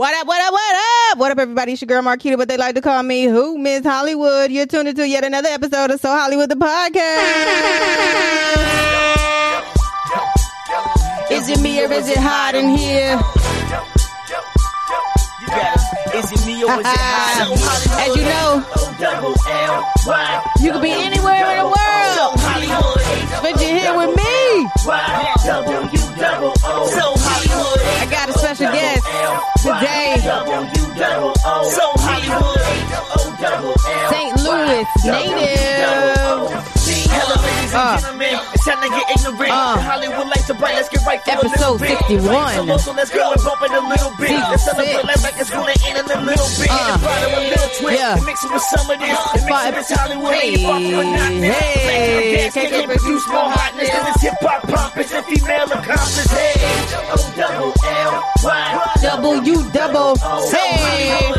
What up, what up, what up? What up, everybody? It's your girl Marquita, but they like to call me who? Miss Hollywood. You're tuned into yet another episode of So Hollywood the Podcast. Is it me or is it hot in here? Is it me or is it uh-uh. hot? As you know, double L Y you could be anywhere in the world, but you're here with me. Y W double O So Hollywood I got a special guest today, So Hollywood St. Louis native. Hello, ladies and Uh. gentlemen. It's time to get ignorant. Uh. Hollywood lights are bright. Let's get right to Episode a little bit. 61. Right, so local, let's go and bump it a little bit. Season Let's celebrate like it's gonna end in a little bit. Uh. And her a little twist. Yeah. And mix it with some of this. And mix it with Hollywood. Hey, Ain't far from a nothingness. hey, gas can't get produce more hotness. This is hip hop pompous and female accomplished. Hey, O double L Y. W double. Hey.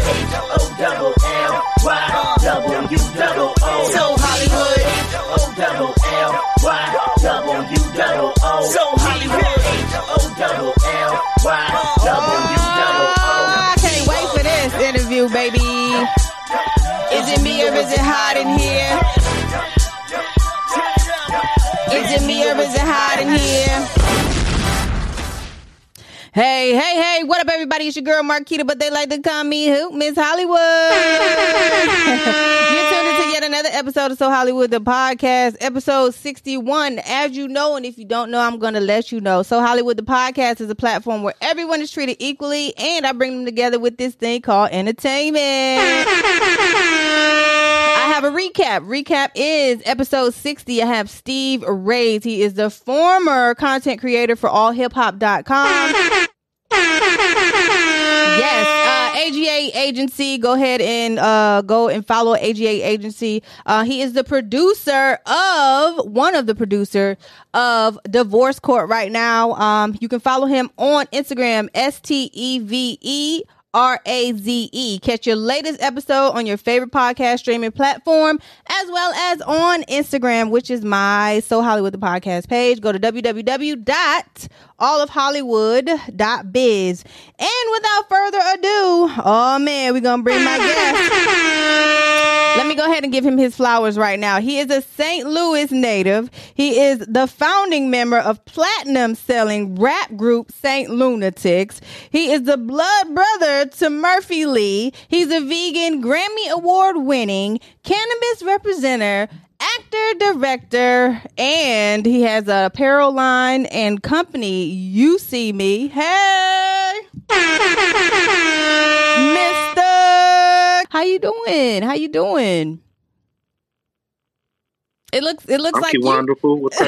O double L Y. W double O. So Hollywood. O double L Y. W double O. So Hollywood. O double L Y. W double O. Oh, I can't wait for this interview, baby. Is it me or is it hot in here? Is it me or is it hot in here? Hey, hey, hey, what up, everybody? It's your girl Marquita, but they like to call me who? Miss Hollywood. You're tuned into yet another episode of So Hollywood, the podcast, episode 61. As you know, and if you don't know, I'm going to let you know. So Hollywood, the podcast is a platform where everyone is treated equally, and I bring them together with this thing called entertainment. Have a recap. Recap is episode 60. I have Steve Raze. He is the former content creator for allhiphop.com. Yes, uh, AGA Agency. Go ahead and uh, go and follow AGA Agency. Uh, he is the producer of one of the producer of Divorce Court right now. Um, you can follow him on Instagram. S T E V E. R A Z E. Catch your latest episode on your favorite podcast streaming platform as well as on Instagram, which is my So Hollywood the podcast page. Go to www.allofhollywood.biz. And without further ado, oh man, we're going to bring my guest. Let me go ahead and give him his flowers right now. He is a St. Louis native. He is the founding member of platinum selling rap group St. Lunatics. He is the blood brother to Murphy Lee. He's a vegan, Grammy Award winning cannabis representative, actor, director, and he has a apparel line and company. You see me. Hey, Mister. How you doing? How you doing? It looks. It looks I'm like Key you. wonderful. What's?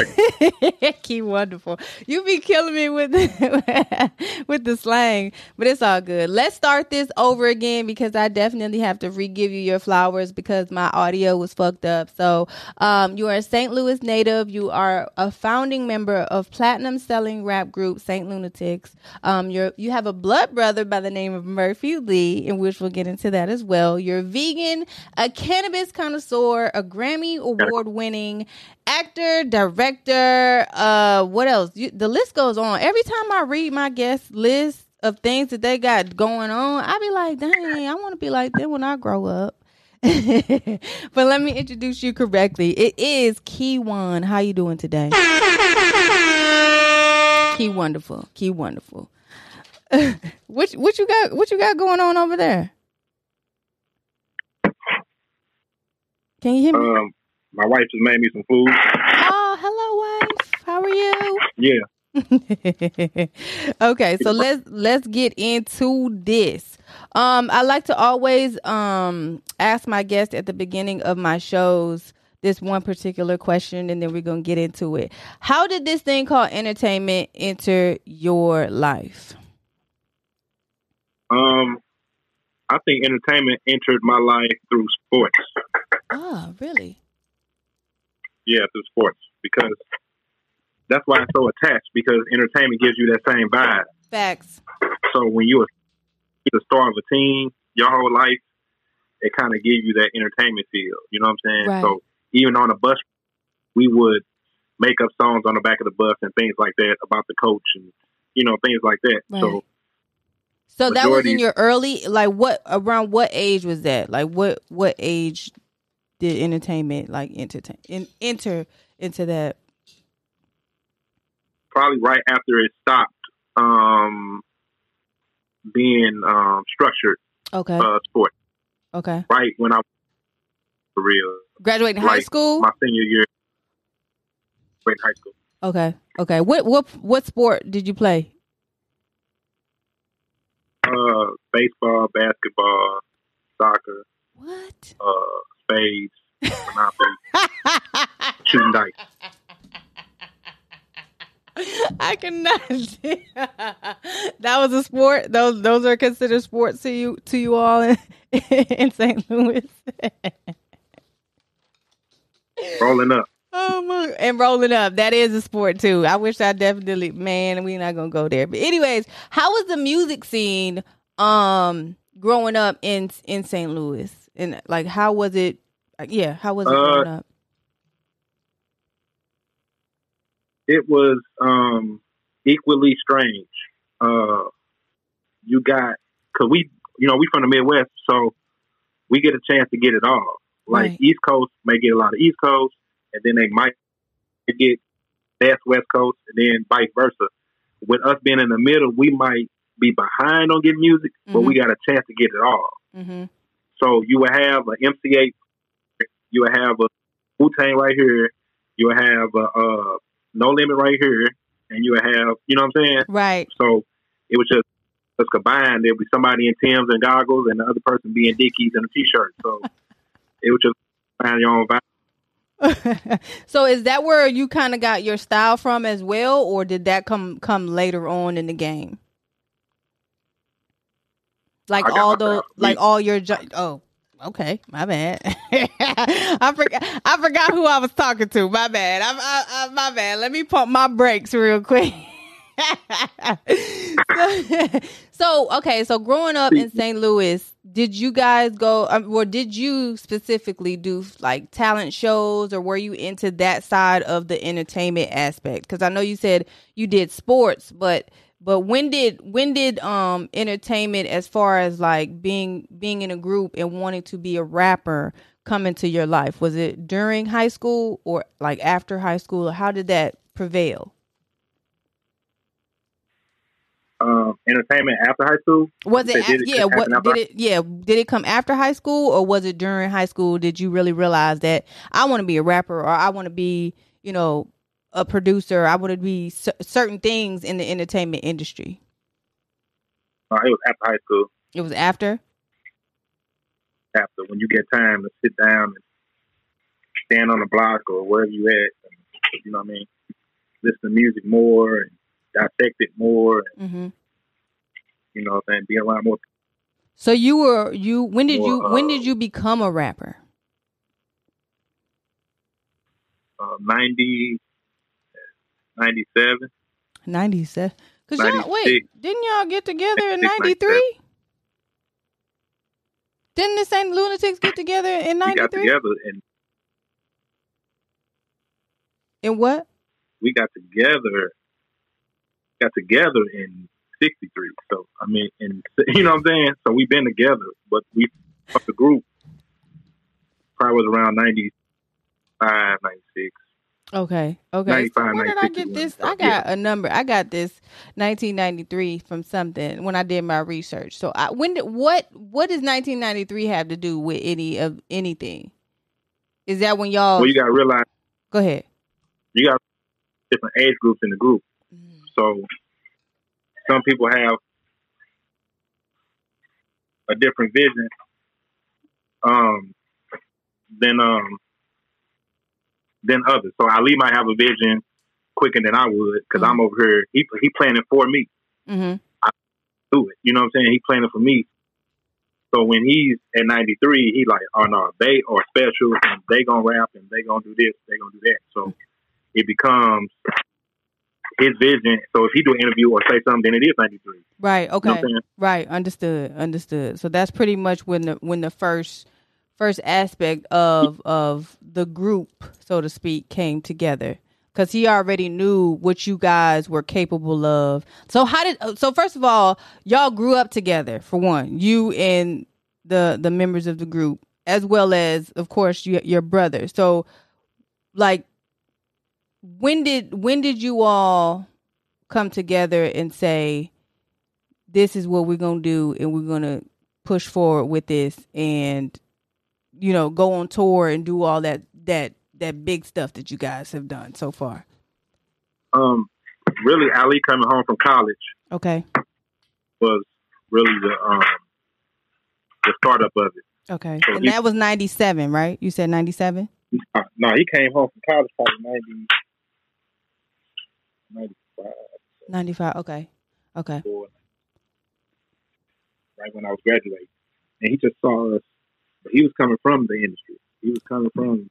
Key wonderful. You be killing me with the, with the slang, but it's all good. Let's start this over again because I definitely have to re-give you your flowers because my audio was fucked up. So, um, you are a St. Louis native. You are a founding member of platinum selling rap group St. Lunatics. Um, you're you have a blood brother by the name of Murphy Lee, in which we'll get into that as well. You're vegan, a cannabis connoisseur, a Grammy award actor, director, uh, what else? You, the list goes on. Every time I read my guest list of things that they got going on, I be like, dang, I want to be like them when I grow up. but let me introduce you correctly. It is Kyjuan. How you doing today? Key Wonderful. Key Wonderful. what what you got? What you got going on over there? Can you hear me? Um, my wife just made me some food. Oh, hello, wife. How are you? Yeah. okay, so let's let's get into this. Um, I like to always um ask my guests at the beginning of my shows this one particular question, and then we're gonna get into it. How did this thing called entertainment enter your life? Um, I think entertainment entered my life through sports. Oh, really? Yeah, through sports because that's why I'm so attached because entertainment gives you that same vibe. Facts. So when you're the star of a team your whole life, it kind of gives you that entertainment feel. You know what I'm saying? Right. So even on a bus, we would make up songs on the back of the bus and things like that about the coach and you know things like that. Right. So So that was in your early, like what around what age was that? Like what what age did entertainment like entertain in, enter into that? probably right after it stopped um, being um, structured Okay, uh, sport. okay. Right when I for real, Graduating high school. my senior year, in high school. Okay, okay. What what what sport did you play? Uh, baseball, basketball, soccer, What? uh, spades, monopoly, shooting dice. I cannot. that was a sport. Those those are considered sports to you to you all in, in St. Louis. Rolling up. oh my! And rolling up, that is a sport too. I wish I definitely, man. We're not gonna go there. But anyways, how was the music scene um growing up in in St. Louis? And like, how was it? Yeah, how was it Uh, growing up? it was um equally strange. Uh, you got because we, you know, we from the Midwest, so we get a chance to get it all. Like Right. East Coast may get a lot of East Coast, and then they might get that's West Coast, and then vice versa. With us being in the middle, we might be behind on getting music, but we got a chance to get it all. Mm-hmm. So you would have an MC8, you would have a Wu Tang right here, you would have a, uh No Limit right here, and you would have, you know what I'm saying? Right. So it was just just combined. There'd be somebody in Tim's and goggles, and the other person being Dickies and a T-shirt. So it was just find your own vibe. so is that where you kind of got your style from as well, or did that come come later on in the game? Like all those, like all your jo- oh, okay, my bad. I forgot, I forgot who I was talking to. My bad. I, I, I, my bad. Let me pump my brakes real quick. so, so, okay, so growing up in St. Louis, did you guys go, um, or did you specifically do like talent shows, or were you into that side of the entertainment aspect? Because I know you said you did sports, but but when did when did um entertainment, as far as like being being in a group and wanting to be a rapper, come into your life? Was it during high school or like after high school? How did that prevail? Um, entertainment after high school. Was it? said af- did it yeah. What did it? Yeah. Did it come after high school or was it during high school? Did you really realize that I want to be a rapper or I want to be, you know, a producer? I want to be cer- certain things in the entertainment industry. Uh, it was after high school. It was after. After when you get time to sit down and stand on the block or wherever you at, and, you know what I mean. Listen to music more and dissect it more, and hmm you know, what I'm saying be around more So you were you. When did you? When uh, did you become a rapper? uh, 90, 97. Ninety seven. Cause y'all wait, didn't y'all get together in ninety three? Didn't the Saint Lunatics get together in 93? We got together and And what? we got together got together in '63. So I mean, and you know what I'm saying. So we've been together, but we the group probably was around 95, 96. Okay. Okay. So 95, where did I get this? I got a number. I got this 1993 from something when I did my research. So I when did what what does 1993 have to do with any of anything? Is that when y'all Well, you got to realize go ahead? you got different age groups in the group. So some people have a different vision um, than um, than others. So Ali might have a vision quicker than I would because I'm over here. He he planning for me. Mm-hmm. Do it. You know what I'm saying? He planning for me. So when he's at 93, he like, oh no, they are special and they gonna rap and they gonna do this, they gonna do that. So it becomes his vision. So if he do an interview or say something, then it is 93. Right. You know Okay. I'm saying? Right. Understood. Understood. So that's pretty much when the when the first first aspect of of the group, so to speak, came together. because he already knew what you guys were capable of. So how did? Uh, so first of all, y'all grew up together for one. You and the the members of the group, as well as of course you, your brother. So like, when did when did you all come together and say, "This is what we're gonna do, and we're gonna push forward with this," and you know, go on tour and do all that that that big stuff that you guys have done so far? Um, really, Ali coming home from college Okay. was really the um the startup of it. Okay. So And he- that was 97, right? You said 97? Uh, no, he came home from college probably 90, 95 95. Okay. Okay. right when I was graduating, and he just saw us. But he was coming from the industry. He was coming from,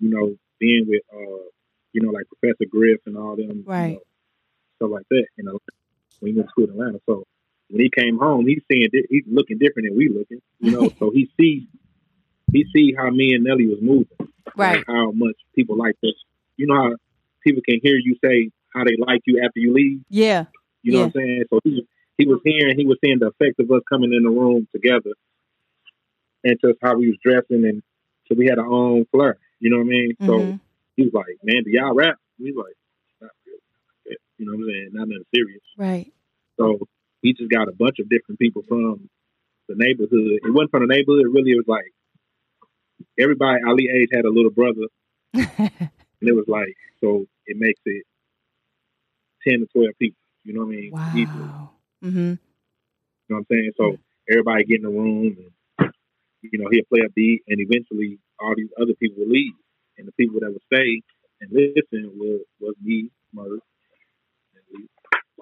you know, being with, uh, you know, like Professor Griff and all them, Right. You know, stuff like that. You know, when he went to school in Atlanta. So when he came home, he's seeing di- he's looking different than we looking. You know, so he sees he see how me and Nelly was moving. Right. Like how much people like us. You know how people can hear you say how they like you after you leave. Yeah. You know Yeah. what I'm saying? So he he was hearing, he was seeing the effect of us coming in the room together, and just how we was dressing, and so we had our own flair. You know what I mean? So Mhm. he was like, "Man, do y'all rap?" We was like, "Not really." like that." You know what I'm saying? Not nothing serious. Right. So he just got a bunch of different people from the neighborhood. It wasn't from the neighborhood. Really, it was like everybody Ali age had a little brother, and it was like so it makes it ten to twelve people. You know what I mean? Wow. Mhm. You know what I'm saying? So everybody get in the room and you know, he'll play a beat and eventually all these other people will leave. And the people that would stay and listen was was me, Murph,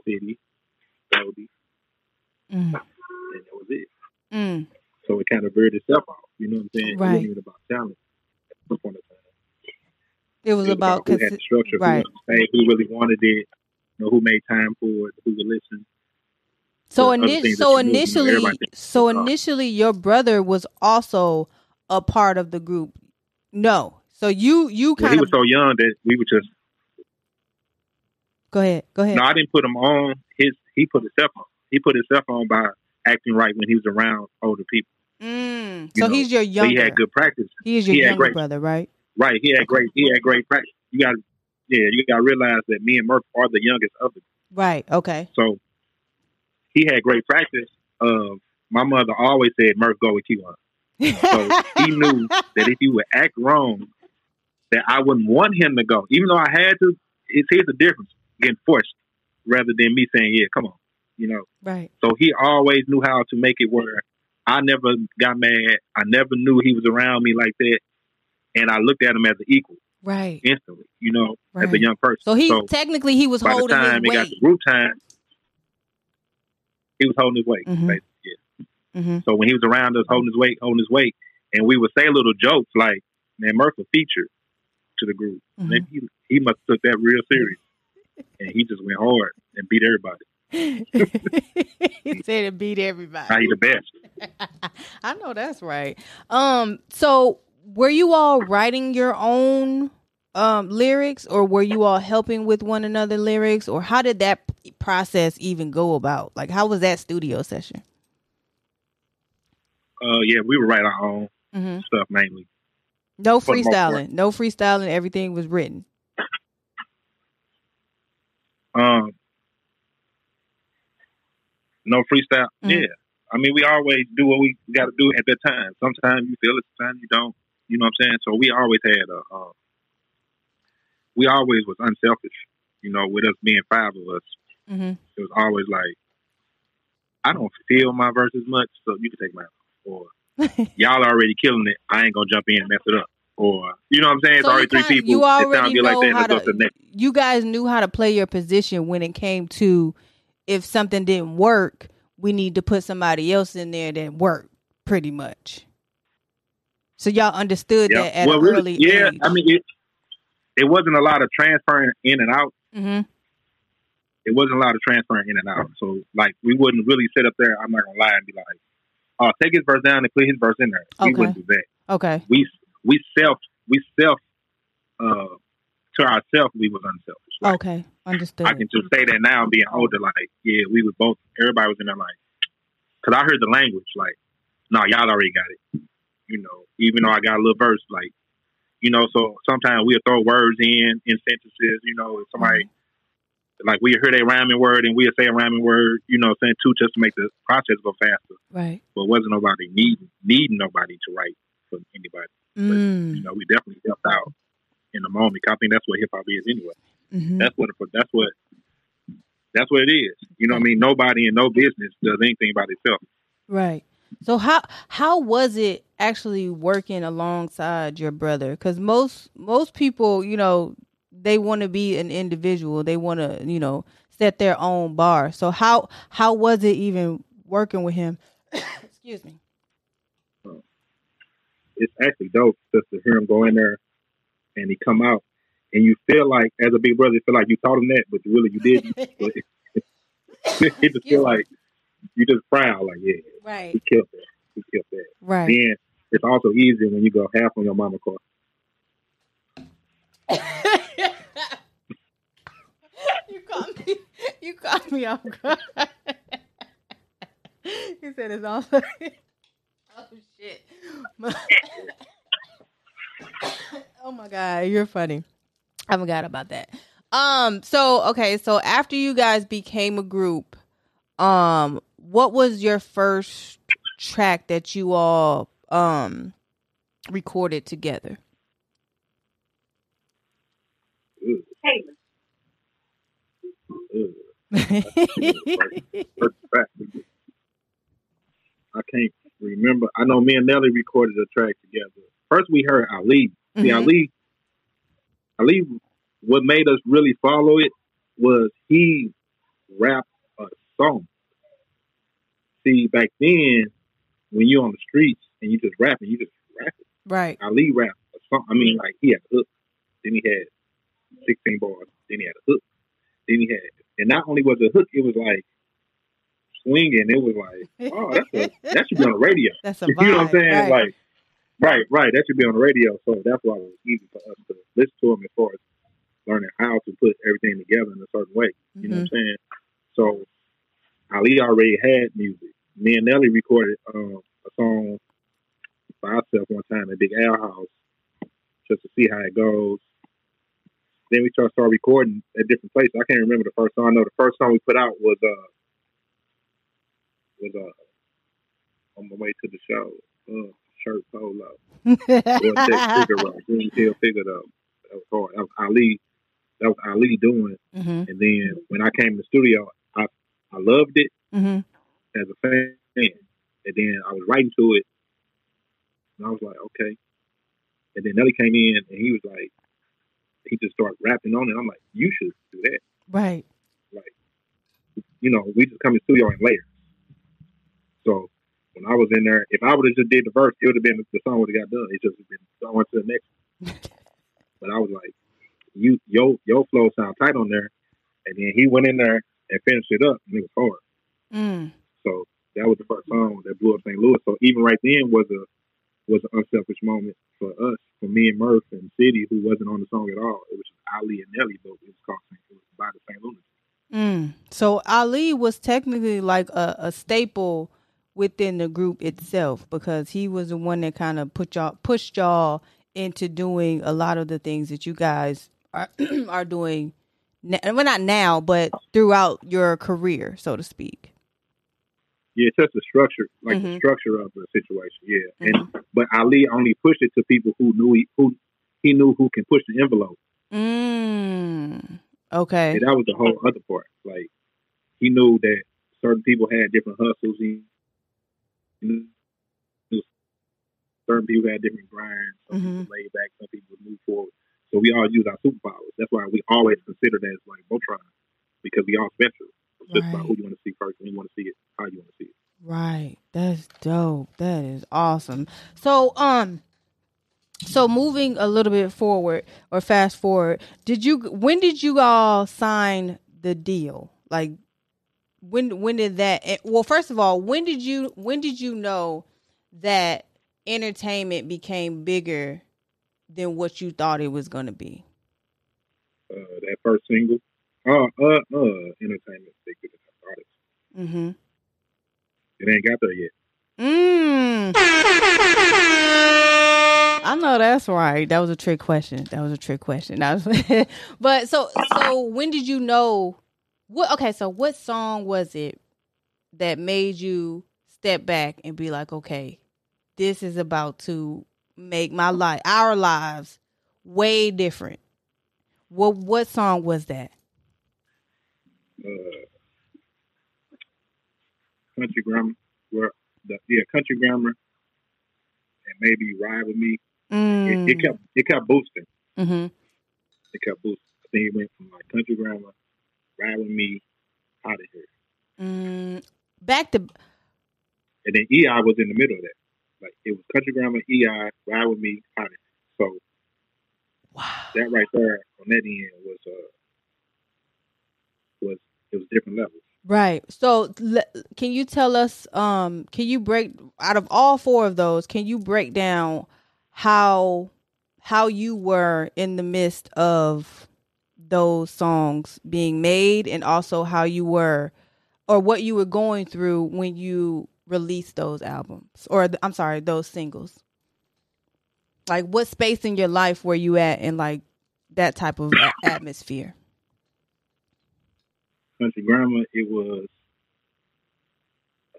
City, Goldie, Mm. and that was it. Mm. So it kind of veered itself out. You know what I'm saying? It Right. wasn't even about talent at point of time. It was It was about who had the structure, right. who, to who really wanted it, you know, who made time for it, who would listen. So, ini- so you knew, you know, initially, so initially, your brother was also a part of the group. No, so you you Well, kind he of was so young that we would just go ahead, go ahead. No, I didn't put him on. His he put himself on. He put himself on by acting right when he was around older people. Mm. So know, he's your younger. he had good practice. he is your he younger great- brother, right? Right. He had great. He had great practice. You got. Yeah, you got to realize that me and Murph are the youngest of the. Right. Okay. So he had great practice. Of my mother always said Murph go with you on. So he knew that if he would act wrong, that I wouldn't want him to go, even though I had to. It's here's the difference: getting forced rather than me saying, "Yeah, come on," you know. right. So he always knew how to make it where I never got mad. I never knew he was around me like that. And I looked at him as an equal Right. instantly, you know, as a young person. So he technically he was by the holding time his it got weight. to group time, he was holding his weight, Mhm. basically. Yeah. hmm So when he was around us holding his weight, holding his weight, and we would say little jokes like, man, Murph a feature to the group. Mhm. And he, he must have took that real serious. And he just went hard and beat everybody. he said it beat everybody. He the best. I know that's right. Um, so were you all writing your own um lyrics or were you all helping with one another lyrics or how did that process even go about? Like how was that studio session? Uh, yeah, we would write our own hmm stuff mainly. No For the most part. freestyling. No freestyling, everything was written. Um, no freestyle. Mhm. Yeah, I mean, we always do what we got to do at that time. Sometimes you feel it, sometimes you don't. You know what I'm saying? So we always had a. Uh, we always was unselfish. You know, with us being five of us, hmm it was always like, I don't feel my verses much, so you can take mine. Or y'all already killing it. I ain't gonna jump in and mess it up. Or you know what I'm saying? It's So you already three kinda- people. you already good like that. how to- to the next. you guys knew how to play your position when it came to if something didn't work, we need to put somebody else in there that worked pretty much. So y'all understood Yeah. that at well, an really, early yeah. age. I mean, it it wasn't a lot of transferring in and out. hmm It wasn't a lot of transferring in and out. So like, we wouldn't really sit up there. I'm not gonna lie and be like, "Oh, take his verse down and put his verse in there." We Okay. wouldn't do that. Okay. We we self we self uh to ourselves, we was unselfish. Like, Okay, understood. I can just say that now, being older. Like, yeah, we was both. Everybody was in there, like, because I heard the language. Like, no, y'all already got it. You know, even though I got a little verse, like, you know, so sometimes we'll throw words in in sentences. You know, if somebody like we hear a rhyming word and we'll say a rhyming word. You know, saying two just to make the process go faster. right. But wasn't nobody needing needing nobody to write for anybody. Mm. You know, we definitely helped out in the moment. I think that's what hip hop is anyway. hmm That's what that's what that's what it is. You know what I mean? Nobody in no business does anything by themselves. Right. So how how was it actually working alongside your brother? Because most most people, you know, they want to be an individual. They want to, you know, set their own bar. So how how was it even working with him? Excuse me. It's actually dope just to hear him go in there and he come out and you feel like as a big brother, you feel like you taught him that, but really you didn't. It, it just feel like you just proud, like yeah, right. he killed that. He killed that. Right. Then it's also easier when you go half on your mama car. you caught me. You caught me off guard. he said it's also. oh shit. oh my god, you're funny. I forgot about that. Um. So okay. So after you guys became a group, um, what was your first track that you all um recorded together? Ugh. First track. I can't remember. I know me and Nelly recorded a track together. First, we heard Ali. See, Mhm. Ali, Ali, what made us really follow it was he rapped a song. See, back then, when you're on the streets and you just rapping, you just rapping. right. Ali rapped a song. I mean, like he had a hook, then he had 16 bars, then he had a hook, then he had, and not only was it a hook, it was like swinging. It was like, oh, that's a, that should be on the radio. That's a you vibe. know what I'm saying? Right. Like, right, right. That should be on the radio. So that's why it was easy for us to listen to him as far as learning how to put everything together in a certain way. You know what I'm mm-hmm. saying? So Ali already had music. Me and Nelly recorded um, a song by ourselves one time at Big Al House just to see how it goes. Then we started start recording at different places. I can't remember the first song. I know the first song we put out was uh was uh on my way to the show. Uh, shirt polo. Well, check figure out. Green Hill figure though. That was hard. That was Ali. That was Ali doing. hmm And then when I came to the studio, I I loved it hmm as a fan. And then I was writing to it, and I was like, okay. And then Nelly came in, and he was like, he just started rapping on it. I'm like, you should do that. Right. Like, you know, we just come to studio in layers. So when I was in there, if I would have just did the verse, it would have been the song would have got done. It just been going to the next. but I was like, you yo your flow sound tight on there, and then he went in there and finished it up, and it was hard. Mm. So that was the first song that blew up St. Louis. So even right then was a was an unselfish moment for us, for me and Murph and City, who wasn't on the song at all. It was just Ali and Nelly, but it was called St. Was by the St. Louis. Mm. So Ali was technically like a, a staple within the group itself because he was the one that kind of put y'all pushed y'all into doing a lot of the things that you guys are are doing. na- Well, not now, but throughout your career, so to speak. Yeah, it's just the structure, like Mhm. the structure of the situation. Yeah, and but Ali only pushed it to people who knew he who he knew who can push the envelope. Mm. Okay. And that was the whole other part. Like he knew that certain people had different hustles. He knew certain people had different grinds. Some Mhm. people laid back, some people move forward. So we all use our superpowers. That's why we always consider that as like Voltron because we all special. It's just about Right. who you want to see first, when you want to see it, how you want to see it. Right. That's dope. That is awesome. So, um, so moving a little bit forward or fast forward, did you when did you all sign the deal? Like when when did that eh, well first of all, when did you when did you know that entertainment became bigger than what you thought it was going to be? That first single. Uh, uh, uh, entertainment secret artist. Mm-hmm. It ain't got there yet. Mm. I know that's right. That was a trick question. That was a trick question. That was, but so so when did you know what okay, so what song was it that made you step back and be like, okay, this is about to make my life our lives way different. What what song was that? Uh, country grammar, where the yeah, country grammar, and maybe ride with me. Mm. It, it kept it kept boosting. mm-hmm. It kept boosting. I think it went from like country grammar, ride with me, out of here, mm. Back to and then EI was in the middle of that. Like it was country grammar, EI, ride with me, out of here. So wow. that right there on that end was uh was it was different levels. Right. So, can you tell us? Um, can you break out of all four of those? Can you break down how how you were in the midst of those songs being made, and also how you were, or what you were going through when you released those albums, or I'm sorry, those singles. Like, what space in your life were you at in like that type of atmosphere? Country grammar, it was uh,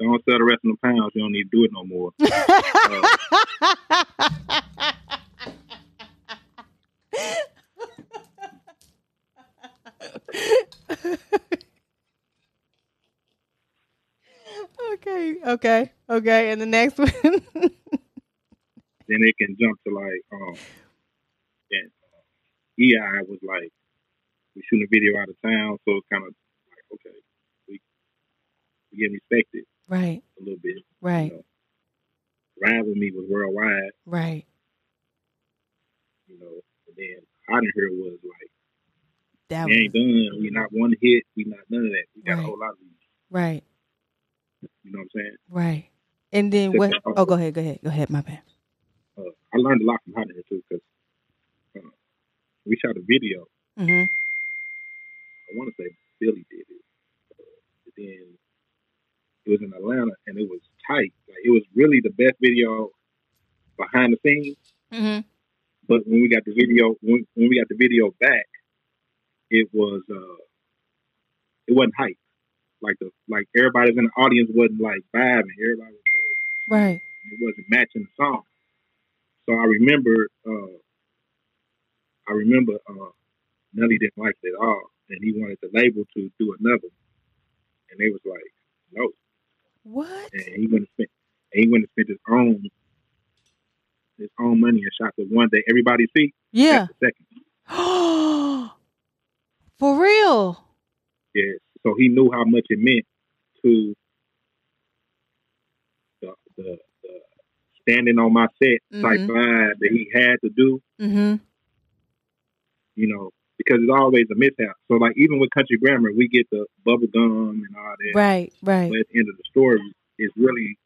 don't sell the rest of the pounds. You don't need to do it no more. okay, okay, okay. And the next one. then it can jump to like um and uh, EI was like we shooting a video out of town, so it's kind of like okay, we we get respected right, a little bit. right, You know, Ride with me was worldwide, right. you know, and then out of here was like That we was ain't done, we not one hit, we not none of that. We got Right. a whole lot of these, right, you know what I'm saying? right. And then what? Oh, go ahead, go ahead, go ahead. My bad. Uh, I learned a lot from here too, because uh, we shot a video. hmm I want to say Billy did it. Uh, but then it was in Atlanta and it was tight. Like it was really the best video behind the scenes. hmm But when we got the video, when, when we got the video back, it was uh, it wasn't hype. Like the like everybody's in the audience wasn't like vibing. Everybody was Right. it wasn't matching the song. So I remember, uh, I remember uh, Nelly didn't like it at all, and he wanted the label to do another, and they was like, no, What? and he went and spent, and he went and spent his own, his own money and shot the one that everybody see. Yeah. Second. For real. Yeah. So he knew how much it meant to the the, the standing on my set type Mhm. vibe that he had to do. hmm you know, because it's always a mishap. So like even with country grammar, we get the bubble gum and all that. Right. Right. But at the end of the story, it's really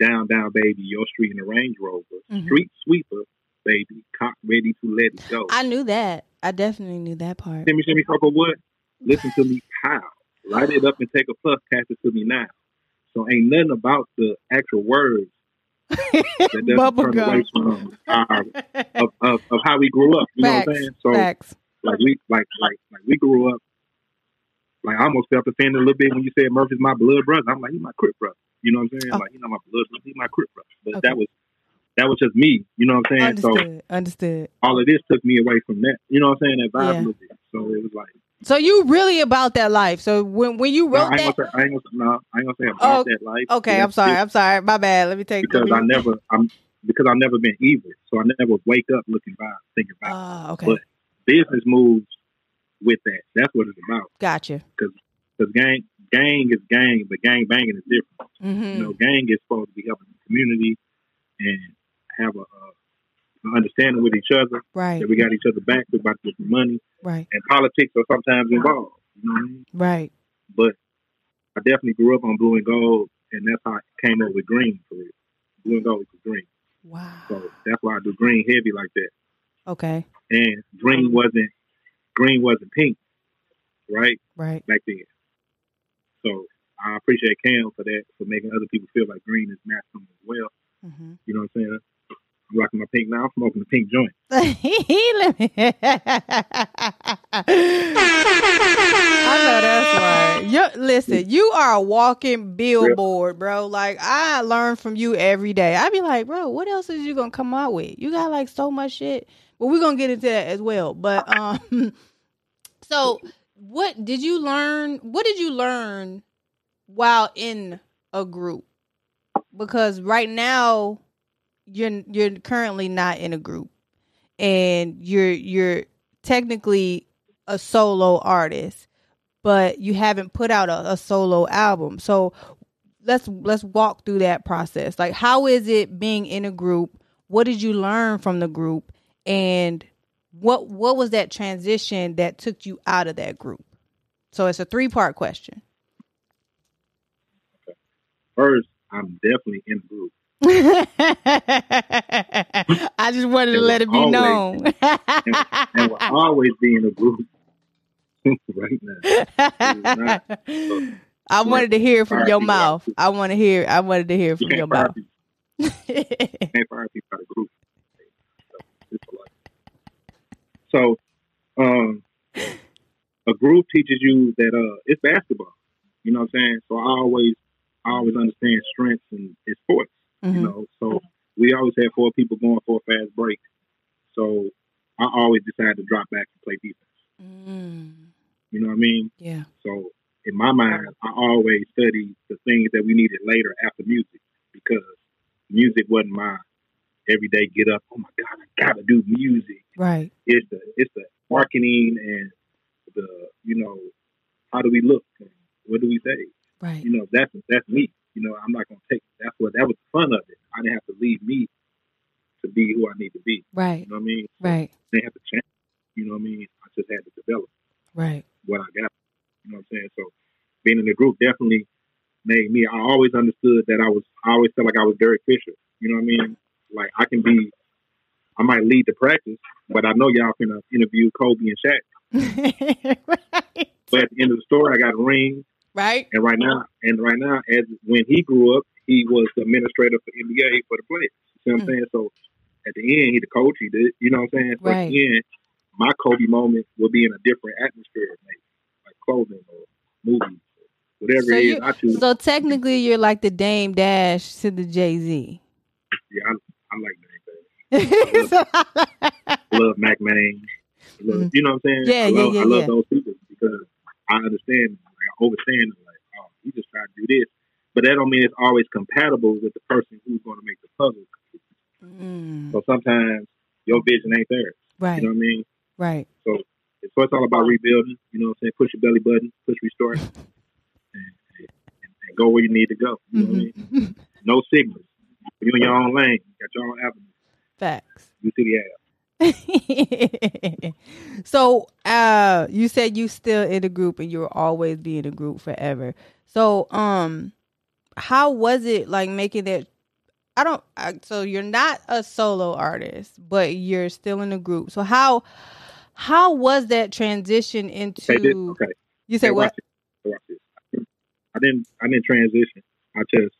down, down, baby, your street in the Range Rover, Mhm. street sweeper, baby, cock ready to let it go. I knew that. I definitely knew that part. Shimmy, shimmy, cocoa wood. Listen to me, pow. Light it up and take a puff. Pass it to me now. So ain't nothing about the actual words that doesn't Bubble turn gum. away from our, of, of, of how we grew up. You know what I'm saying? So Facts. Like we like like like we grew up like I almost felt offended a little bit when you said Murphy's my blood brother. I'm like, he's my crip brother. You know what I'm saying? Oh. Like he's not my blood brother, he's my crip brother. But Okay. that was that was just me. You know what I'm saying? So Understood. Understood. all of this took me away from that. You know what I'm saying? That vibe Yeah. a little bit. So it was like So you really about that life. So when when you no, I wrote ain't that, gonna say I ain't gonna no, I ain't gonna say about Oh, that life. okay, I'm sorry. I'm sorry. My bad. Let me take because I never I'm because I've never been evil. So I never wake up looking by thinking about Ah, okay. But- business moves with that. That's what it's about. Gotcha. Because gang gang is gang, but gang banging is different. hmm You know, gang is supposed to be helping the community and have a, an understanding with each other Right. that we got each other back. We're about to get money, Right. and politics are sometimes involved. You know what I mean? Right. But I definitely grew up on blue and gold, and that's how I came up with green for it. Blue and gold equals green, Wow. so that's why I do green heavy like that. Okay. And green wasn't green wasn't pink, right Right. back then. So I appreciate Cam for that, for making other people feel like green is masculine as well. hmm You know what I'm saying? I'm rocking my pink now. I'm smoking a pink joint. Let me- I know that's right. You listen, you are a walking billboard, bro. Like I learn from you every day. I be like, bro, what else is you gonna come out with? You got like so much shit. But we're gonna get into that as well. But um so what did you learn what did you learn while in a group? Because right now you're you're currently not in a group and you're you're technically a solo artist but you haven't put out a, a solo album so let's let's walk through that process like how is it being in a group what did you learn from the group and what what was that transition that took you out of that group so it's a three part question First, I'm definitely in the group. I just wanted to let it be was known. And will always be in the group right now. I wanted to hear from your mouth. I want to hear. I wanted to hear from your mouth. can't fire people out of the group. It's like- So, um, a group teaches you that uh, it's basketball. You know what I'm saying? So I always, I always understand strengths and it's sports. You Mhm. know, so we always had four people going for a fast break. So I always decided to drop back and play defense. Mm, You know what I mean? yeah. So in my mind, I always studied the things that we needed later after music because music wasn't my everyday get up. Oh my God, I gotta do music. Right. It's the it's the marketing and the you know how do we look what do we say? Right. You know that's that's me. You know I'm not gonna take that's what that was the fun of it. I didn't have to leave me to be who I need to be. Right. You know what I mean? Right. They have to change. You know what I mean? I just had to develop Right. what I got. You know what I'm saying? So being in the group definitely made me. I always understood that I was. I always felt like I was Derek Fisher. You know what I mean? Like I can be. I might lead the practice, but I know y'all finna interview Kobe and Shaq. right. But at the end of the story, I got a ring, Right. and right now, and right now, as when he grew up, he was the administrator for NBA for the players. You see what I'm Mm. saying? So at the end, he the coach. He did. You know what I'm saying? So Right. at the end, my Kobe moment will be in a different atmosphere, maybe like clothing or movies, whatever So it you- I choose. So technically, you're like the Dame Dash to the Jay Z. yeah, I, I like. I love Mac Main. I love, Mhm. You know what I'm saying? Yeah, I yeah, love, yeah, I love yeah. those people because I understand, like, I understand, like, oh, he just tried to do this. But that don't mean it's always compatible with the person who's going to make the puzzle. Mm, So sometimes your vision ain't there. right. You know what I mean? Right. So it's, so it's all about rebuilding. You know what I'm saying? Push your belly button, push restart, and, and, and go where you need to go. You know what I mean? Mhm. No signals. You in your own lane. You got your own avenue. Facts. You see the app. so uh you said you still in a group and you'll always be in a group forever so um how was it like making that i don't I, so you're not a solo artist but you're still in a group so how how was that transition into Okay, this, okay. you said Hey, what watch this. Watch this. I didn't. I didn't transition. I just.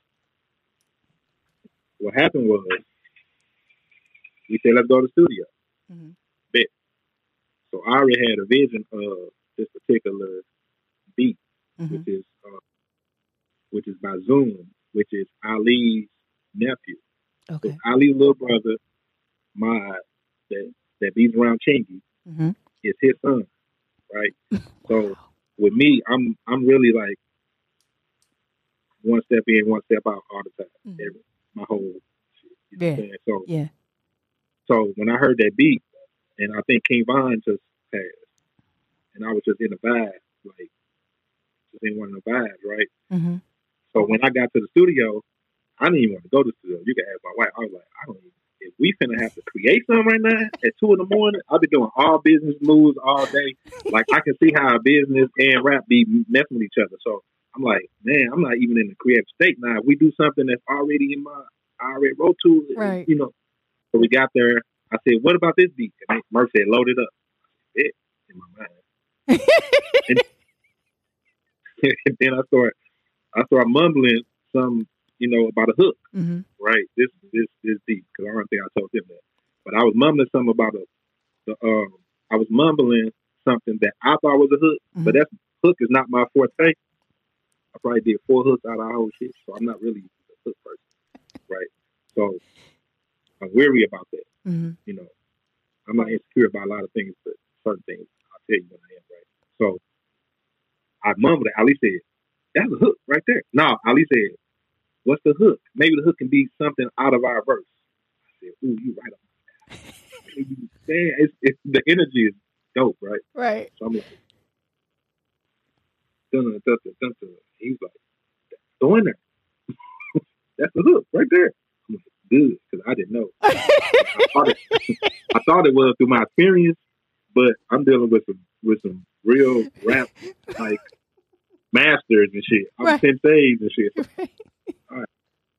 What happened was, we said let's go to the studio. Mhm. Bet. So I already had a vision of this particular beat, Mhm. which is, uh, which is by Zoom, which is Ali's nephew. So Ali's little brother, my that that beats around Chingy, Mhm. is his son, right? So with me, I'm I'm really like one step in, one step out all the time. Mhm. Every, my whole shit. You know what I'm saying? So yeah so when I heard that beat, and I think King Von just passed, and I was just in a vibe, like just in one of the vibes, right? hmm So when I got to the studio, I didn't even want to go to the studio. You can ask my wife. I was like, I don't even. If we finna have to create something right now at two in the morning, I've been doing all business moves all day. Like I can see how business and rap be messing with each other. So I'm like, man, I'm not even in the creative state now. If we do something that's already in my, I already wrote to it, Right. you know. So we got there. I said, what about this beat? And Murph said, load it up. It. in my mind. and, and then I start I start mumbling some, you know, about a hook. hmm Right, this this this deep because I don't think I told him that. But I was mumbling something about a, the um, I was mumbling something that I thought was a hook, but Mhm. that's hook is not my forte. I probably did four hooks out of our whole shit, so I'm not really a hook person, right? So I'm weary about that. hmm You know, I'm not insecure about a lot of things, but certain things I'll tell you when I am, right? So I mumbled it. Ali said, "That's a hook right there." No, Ali said, "What's the hook? Maybe the hook can be something out of our verse." I said, "Ooh, you right on that." Man, it's, it's the energy is dope, right? Right. So I'm like, dun, dun, dun, dun, dun, he's like, go in there. That's the hook right there. I'm like, good, because I didn't know. I thought, it, I thought it was through my experience, but I'm dealing with some with some real rap like masters and shit. I'm Right. senseis and shit.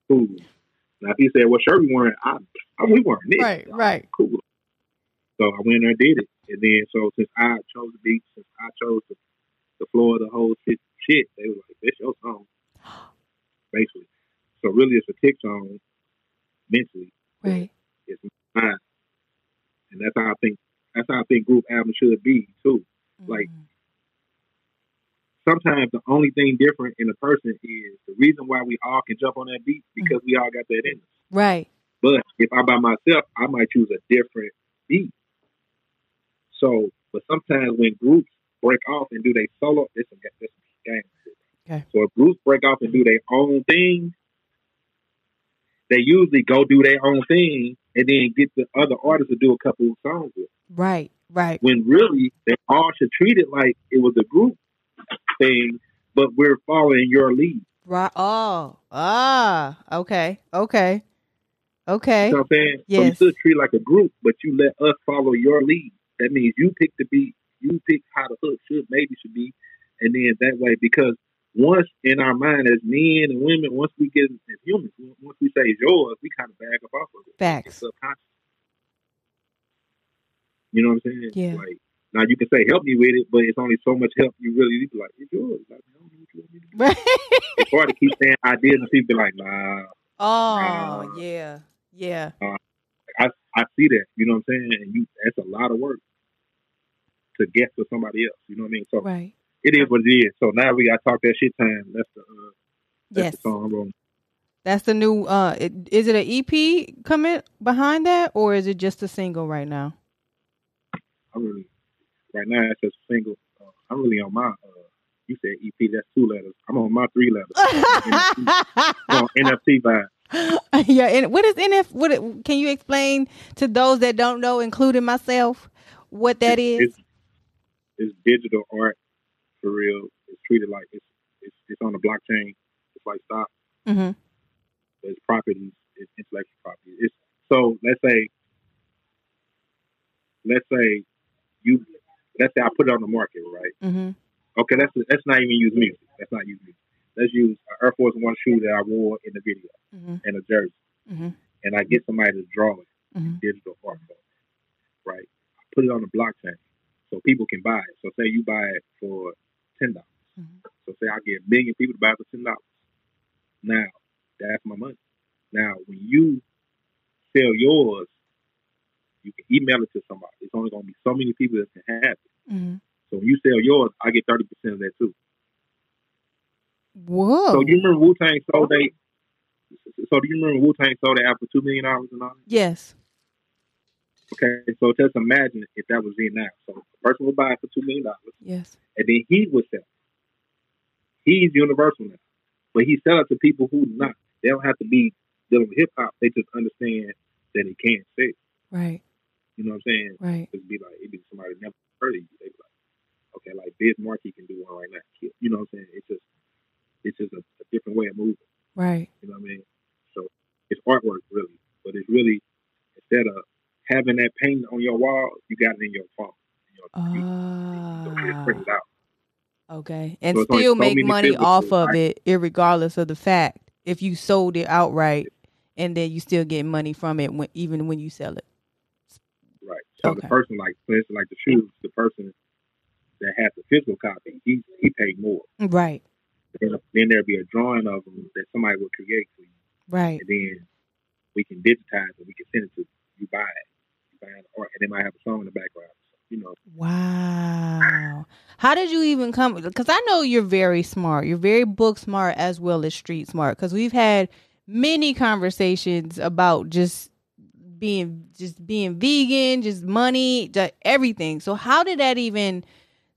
Cool. Now if he said, "What shirt we wearing?" I, I we wearing this. right. Right. Cool. So I went in there and did it, and then so since I chose the beat, since I chose the, the floor, the whole shit, shit, they were like, that's your song," basically. So really, it's a kick song mentally Right. it's mine. And that's how I think that's how I think group albums should be too. Like- Mhm. Sometimes the only thing different in a person is the reason why we all can jump on that beat because we all got that in us. Right. But if I'm by myself, I might choose a different beat. So, but sometimes when groups break off and do their solo, this some this game. Okay. So if groups break off and do their own thing, they usually go do their own thing and then get the other artists to do a couple of songs with. Right. Right. When really they all should treat it like it was a group thing, but we're following your lead. Right. Oh. Ah. Okay. Okay. Okay. You know what I'm saying? So you Yes. still treat it like a group, but you let us follow your lead. That means you pick the beat, you pick how the hook should maybe should be, and then that way because once in our mind as men and women, once we get as humans, once we say it's yours, we kind of back up off of it. Facts. subconscious. You know what I'm saying? Yeah. Like now you can say help me with it, but it's only so much help you really need. Like it's yours. Like, I don't know what you want me to do. Right. It's hard to keep saying ideas and people be like, nah. Oh. Uh, yeah. Yeah. I I see that. You know what I'm saying? And you that's a lot of work to get to somebody else. You know what I mean? So Right. it is what it is. So now we got to talk that shit time. That's the uh, that's Yes. the song I'm. That's the new. Uh, it, is it an EP coming behind that, or is it just a single right now? I'm really right now. It's just a single. Uh, I'm really on my. Uh, you said EP. That's two letters. I'm on my three letters. On NFT vibe. yeah. And what is NF? What it- can you explain to those that don't know, including myself, what that is? It's, digital art for real. It's treated like it's it's, it's on the blockchain. It's like stock. Mm-hmm. It's properties. It's intellectual property. It's so let's say let's say you let's say I put it on the market, right? Mm-hmm. Okay, let's let's not even use music. Let's not use music. Let's use an Air Force One shoe that I wore in the video Mm-hmm. and a jersey, Mm-hmm. and I get somebody to draw it, Mm-hmm. digital art right? I put it on the blockchain so people can buy it. So say you buy it for ten dollars. Mhm. So say I get a million people to buy it for ten dollars. Now that's my money. Now when you sell yours, you can email it to somebody. It's only going to be so many people that can have it. Mm-hmm. So when you sell yours, I get thirty percent of that too. Whoa. So you remember Wu Tang sold they? So do you remember Wu Tang sold it for two million dollars and all? yes. Okay, so just imagine if that was in now. So the person would buy it for two million dollars, Yes. and then he would sell. He's universal now, but he sell it to people who not. They don't have to be dealing with hip hop. They just understand that he can't sell. Right. You know what I'm saying? Right. It'd be like it'd be somebody never heard of you. They'd be like, okay, like Biz Markie can do one right now. You know what I'm saying? It's just it's just a, a different way of moving. Right. You know what I mean? So it's artwork really, but it's really instead of having that painting on your wall, you got it in your phone. Computer. So Ah. out. Okay. And So still make money off of right? it, irregardless of the fact if you sold it outright, and then you still get money from it when, even when you sell it. Right. So Okay. the person, like for instance, like the shoes, the person that has the physical copy, he he paid more. Right. Then, then there'll be a drawing of them that somebody will create for you, Right. and then we can digitize it. We can send it to you. You buy it, or and they might have a song in the background. You know, Wow. How did you even come? Because I know you're very smart. You're very book smart as well as street smart. Because we've had many conversations about just being just being vegan, just money, just everything. So how did that even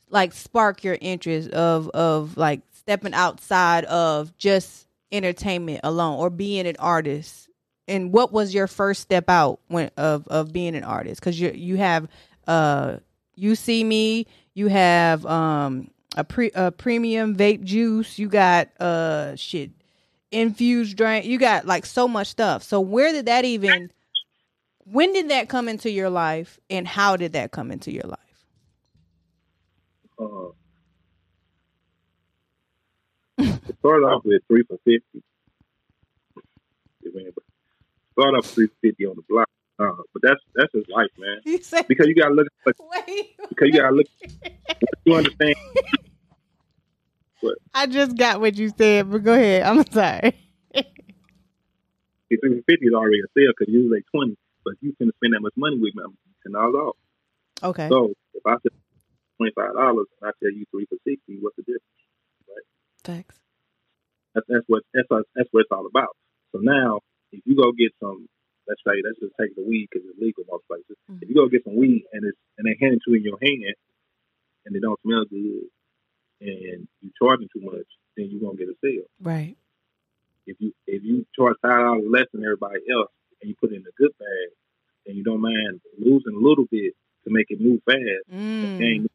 like spark your interest of of like stepping outside of just entertainment alone or being an artist? And what was your first step out when of of being an artist? Because you you have uh you see me you have um a pre a premium vape juice you got uh shit infused drink you got like so much stuff so where did that even when did that come into your life and how did that come into your life uh, it started off with three for fifty. Three for fifty on the block, uh, but that's that's just life, man. you said Because you gotta look, but wait because you gotta look, you understand. i just got what you said but go ahead i'm sorry three is already a sale because you like twenty, but you can spend that much money with me, I'm ten dollars off. okay So if I said twenty five dollars and I tell you three for sixty, what's the difference? thanks That's that's what that's what, that's what it's all about. So now, if you go get some, let's say, let's just take the weed because it's legal most places. Mhm. If you go get some weed and it's and they hand it to you in your hand, and it don't smell good, and you charging too much, then you're gonna get a sale. right If you if you charge five dollars less than everybody else, and you put it in a good bag, and you don't mind losing a little bit to make it move fast, mm. and,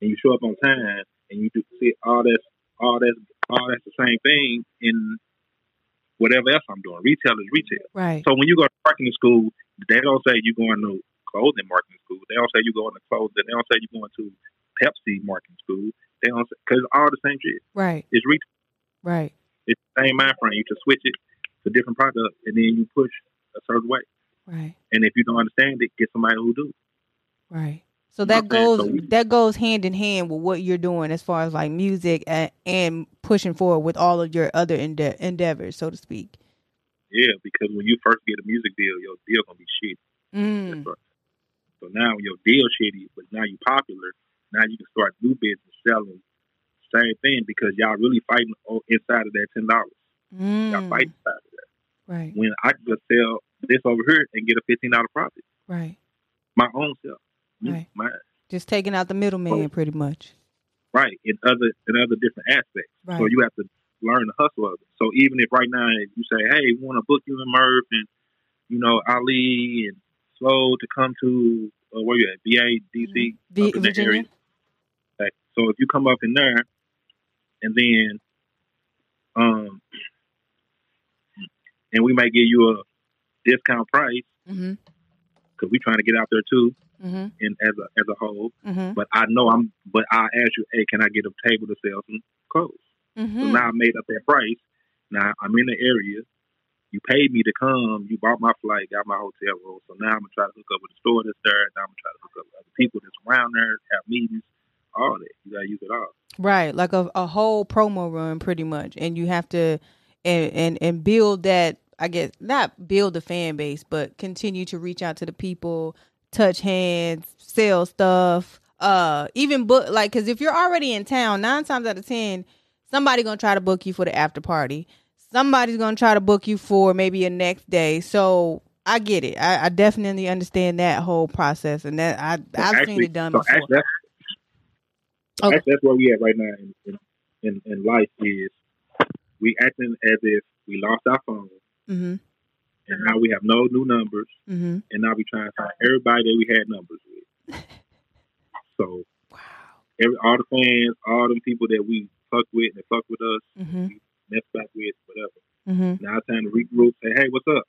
and you show up on time, and you do see all that's all that's all that's the same thing in whatever else I'm doing. Retail is retail. right So when you go to marketing school, they don't say you're going to clothing marketing school. They don't say you're going to clothing. They don't say you're going to Pepsi marketing school. They don't because all the same shit. right It's retail. right It's the same mind frame. You just switch it to different products, and then you push a certain way. right And if you don't understand it, get somebody who do. Right. So that goes So we- that goes hand in hand with what you're doing as far as like music and, and pushing forward with all of your other ende- endeavors, so to speak. Yeah, because when you first get a music deal, your deal gonna be shit. Mm. Right. So now your deal shitty, but now you popular. Now you can start new business selling. Same thing because y'all really fighting inside of that ten dollars. Y'all Mm. fighting inside of that. Right. When I can just sell this over here and get a fifteen dollar profit, Right. my own self, Right. Just taking out the middleman, pretty much. right in other in other different aspects. Right. So you have to learn the hustle of it. So even if right now you say, "Hey, we want to book you and Murph and you know Ali and Slow to come to uh, where you at, VA, DC, V- in Virginia. area. Okay. So if you come up in there, and then, um, and we might give you a discount price Mm-hmm. because we're trying to get out there too, Mm-hmm. and as a as a whole. Mm-hmm. But I know I'm. But I ask you, hey, can I get a table to sell some clothes? So Mm-hmm. now I made up that price. Now I'm in the area. You paid me to come. You bought my flight, got my hotel room. So now I'm gonna try to hook up with the store that's there. Now I'm gonna try to hook up with other people that's around there, have meetings, all that. You gotta use it all. Right, like a, a whole promo run, pretty much, and you have to and and and build that. I guess not build a fan base, but continue to reach out to the people, touch hands, sell stuff. Uh, even book like because if you're already in town, nine times out of ten, somebody gonna try to book you for the after party. Somebody's gonna try to book you for maybe a next day. So I get it. I, I definitely understand that whole process, and that I I've seen it done so before. Actually, that's, Okay. actually, that's where we at right now in, in, in, in life is we acting as if we lost our phone Mm-hmm. And now we have no new numbers Mm-hmm. and now we trying to find everybody that we had numbers with. So Wow. every all the fans, all them people that we fuck with and fuck with us, Mm-hmm. mess back with, whatever. Mm-hmm. Now it's time to regroup. Say, hey, what's up?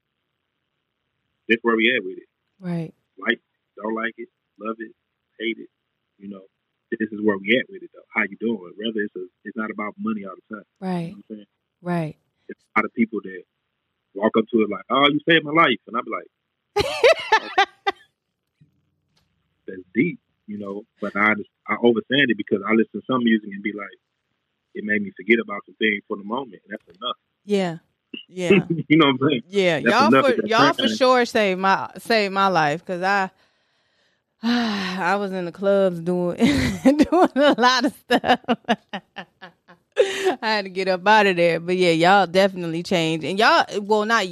This where we at with it. Right. Like, don't like it, love it, hate it. You know, this is where we at with it though. How you doing? Rather, it's a, it's not about money all the time. You Right. know I'm saying? Right. It's a lot of people that up to it like, oh, you saved my life, and I be like, that's deep. you know. But I just, I overstand it because I listen to some music and be like, it made me forget about some things for the moment. And that's enough. Yeah. Yeah. you know what I'm saying? Yeah. That's y'all for y'all for sure saved my saved my life because I I was in the clubs doing doing a lot of stuff. I had to get up out of there. But yeah, y'all definitely changed. And y'all well not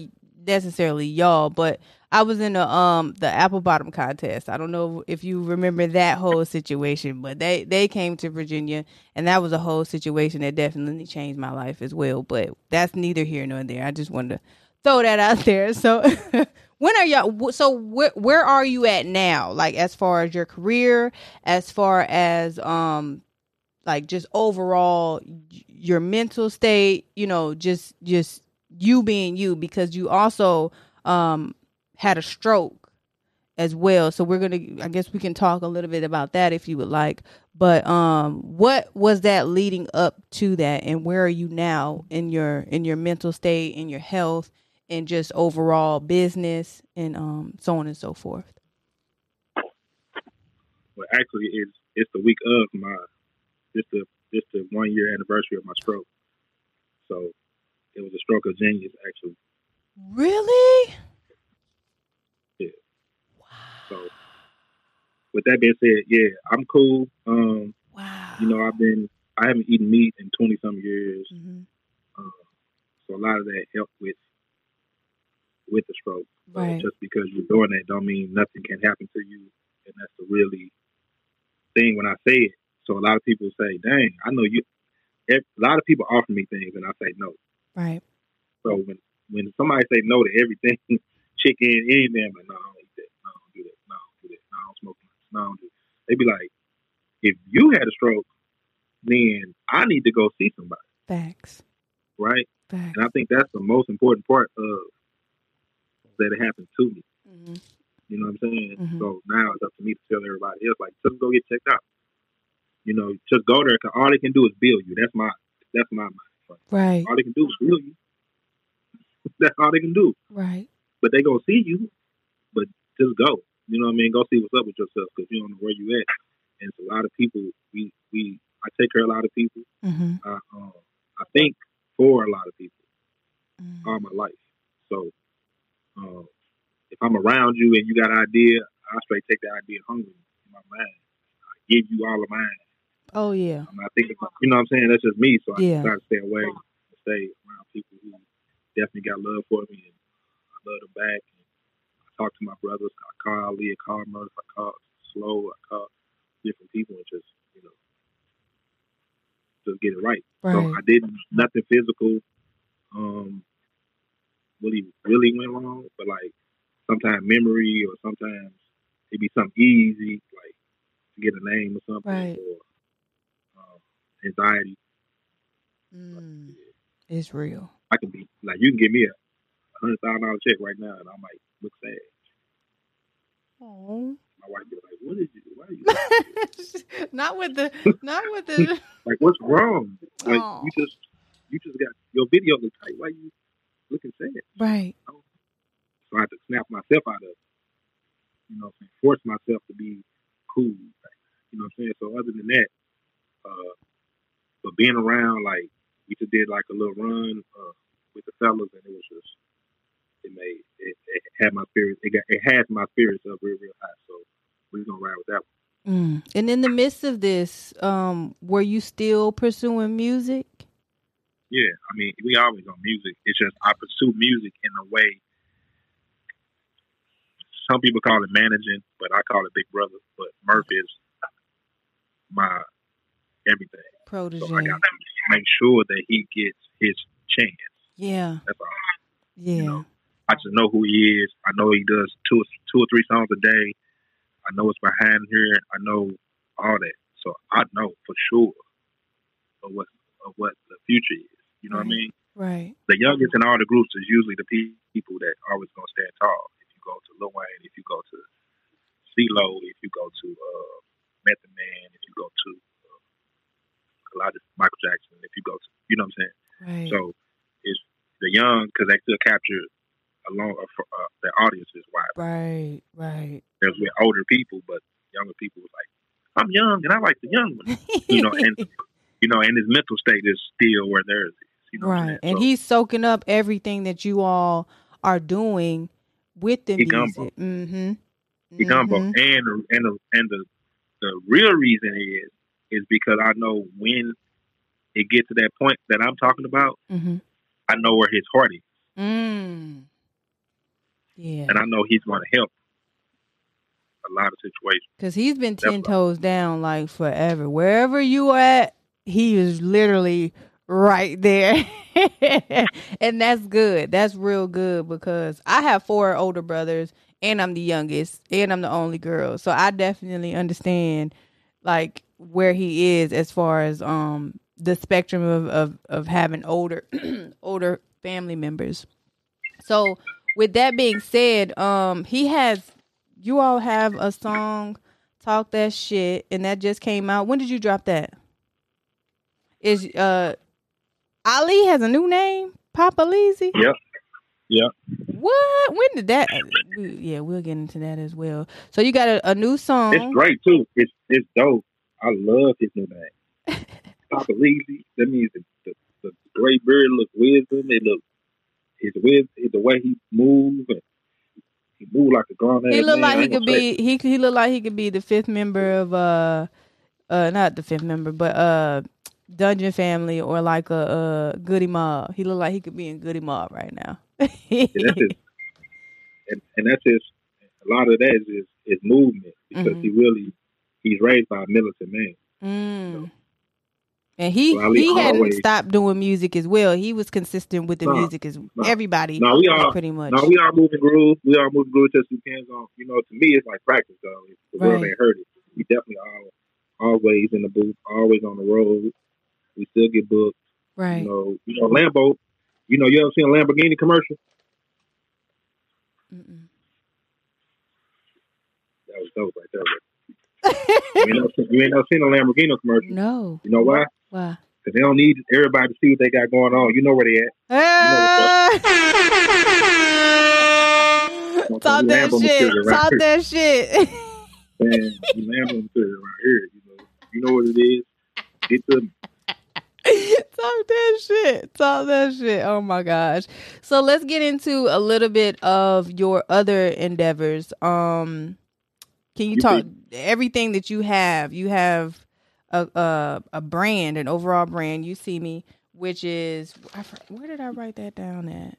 necessarily y'all, but I was in the um the apple bottom contest. I don't know if you remember that whole situation, but they they came to Virginia and that was a whole situation that definitely changed my life as well. But that's neither here nor there. I just wanted to throw that out there. So when are y'all so where where are you at now? Like as far as your career, as far as um like just overall your mental state, you know, just just you being you because you also um had a stroke as well. So we're to I guess we can talk a little bit about that if you would like. But um what was that leading up to that and where are you now in your in your mental state, in your health and just overall business and um so on and so forth. Well, actually, it's it's the week of my just the just the one year anniversary of my stroke. So it was a stroke of genius, actually. Really? Yeah. So with that being said, yeah, I'm cool. Um, Wow. you know, I've been I haven't eaten meat in twenty some years. Mhm. Um, so a lot of that helped with with the stroke. So Right. just because you're doing that don't mean nothing can happen to you. And that's the really thing when I say it. So a lot of people say, Dang, I know you a lot of people offer me things and I say no. Right. So when when somebody say no to everything, chicken, anything, I'm like, no, I don't eat that. No, I don't do that. No, I don't do that. No, I don't smoke. No, I don't do They be like, if you had a stroke, then I need to go see somebody, Facts. right? Facts. And I think that's the most important part of that it happened to me. Mhm. You know what I'm saying? Mhm. So now it's up to me to tell everybody else, like, just go get checked out. You know, just go there because all they can do is build you. That's my that's my mind. Right. All they can do is build you. that's all they can do. Right. But they gonna see you. But just go. You know what I mean? Go see what's up with yourself because you don't know where you at. And it's a lot of people. We we I take care of a lot of people. Mhm. I um, I think for a lot of people Mhm. all my life. So um, if I'm around you and you got an idea, I straight take the idea home in my mind. I give you all of mine. Oh yeah. I'm not thinking, you know what I'm saying? That's just me. So I Yeah. try to stay away and stay around people who definitely got love for me and I love them back. And I talk to my brothers. I call Ali, I call Murph, I call Slow, I call different people and just, you know, just get it right. So I didn't nothing physical. Um, really, really went wrong, but like sometimes memory or sometimes it'd be something easy, like to get a name or something, Right. or anxiety. Mm. It's real. I can be like you can give me a hundred thousand dollar check right now, and I might look sad. Oh. My wife be like, "What is you? Why are you not with the not with the like? What's wrong? Like Aw. you just you just got your video look tight. Why you looking sad?" right. So I had to snap myself out of, it. you know, I'm saying, force myself to be cool. You know what I'm saying? So other than that, uh, but being around, like we just did like a little run uh, with the fellas, and it was just it made it, it had my spirits. It got it has my spirits up real real high. So we're gonna ride with that. One. Mm. And in the midst of this, um, were you still pursuing music? Yeah, I mean we always on music. It's just I pursue music in a way. Some people call it managing, but I call it Big Brother. But Murph is my everything. Protege. So I got to make sure that he gets his chance. yeah. That's all. Yeah. know, I just know who he is. I know he does two, two or three songs a day. I know it's behind here. I know all that. So I know for sure of what of what the future is. You know what I mean? Right. The youngest in all the groups is usually the people that always gonna stand tall. If you go to Lil Wayne, if you go to CeeLo, if you go to uh, Method Man, if you go to a lot of Michael Jackson, if you go to, you know what I'm saying? Right. So it's the young because they still capture a long uh, uh, their audience is wide. right. Right. There's with older people, but younger people was like I'm young and I like the young one. You know, and you know, and his mental state is still where theirs is. You know right, and So, he's soaking up everything that you all are doing with the He gumbo. music. Mm-hmm. he gumbo. And the- and the, and the the real reason is is because I know when it gets to that point that I'm talking about, Mm-hmm. I know where his heart is, Mm. Yeah, and I know he's going to help a lot of situations. because he's been ten Definitely. toes down like forever. Wherever you at, he is literally right there, and that's good. That's real good because I have four older brothers, and I'm the youngest, and I'm the only girl. So I definitely understand like where he is as far as um the spectrum of of, of having older older family members. So with that being said, um he has you all have a song talk that shit and that just came out. When did you drop that? Is uh Ali has a new name? Papa Leezy? Yep. Yep. What? When did that? Yeah, we'll get into that as well. So you got a, a new song. It's great too. It's it's dope. I love his new name. Papa Leezy. That means the, the, the gray beard look wisdom. It look his wisdom, the way he move and he move like a grown He look man. like he could be he he look like he could be the fifth member of uh uh not the fifth member but uh Dungeon Family or like a uh Goodie Mob. He look like he could be in Goodie Mob right now. Yeah, that's his, and, and that's his. A lot of that is his, his movement because Mhm. he really he's raised by a militant man. mm. And he Ali he hadn't always- stopped doing music as well. He was consistent with the No, music as no. everybody. No, we was all pretty much. no, we all moving groove. We all moving groove. Just depends on you know. To me, it's like practice though. If the world ain't heard it. We definitely all always in the booth, always on the road. We still get booked. right. You know, you know Lambo. You know, you ever seen a Lamborghini commercial? Mm-mm. That was dope right there. You, ain't never, seen- you ain't never seen a Lamborghini commercial. no. You know why? Why? Because they don't need everybody to see what they got going on. You know where they at. Talk that Lambo shit. material right Talk here. that shit. Man, the Lambo material right here. You know, you know what it is. Get Talk that shit. Talk that shit. Oh my gosh. So let's get into a little bit of your other endeavors. Um can you You talk everything that you have? You have a a, a brand, an overall brand. You see me, which is I, where did I write that down at?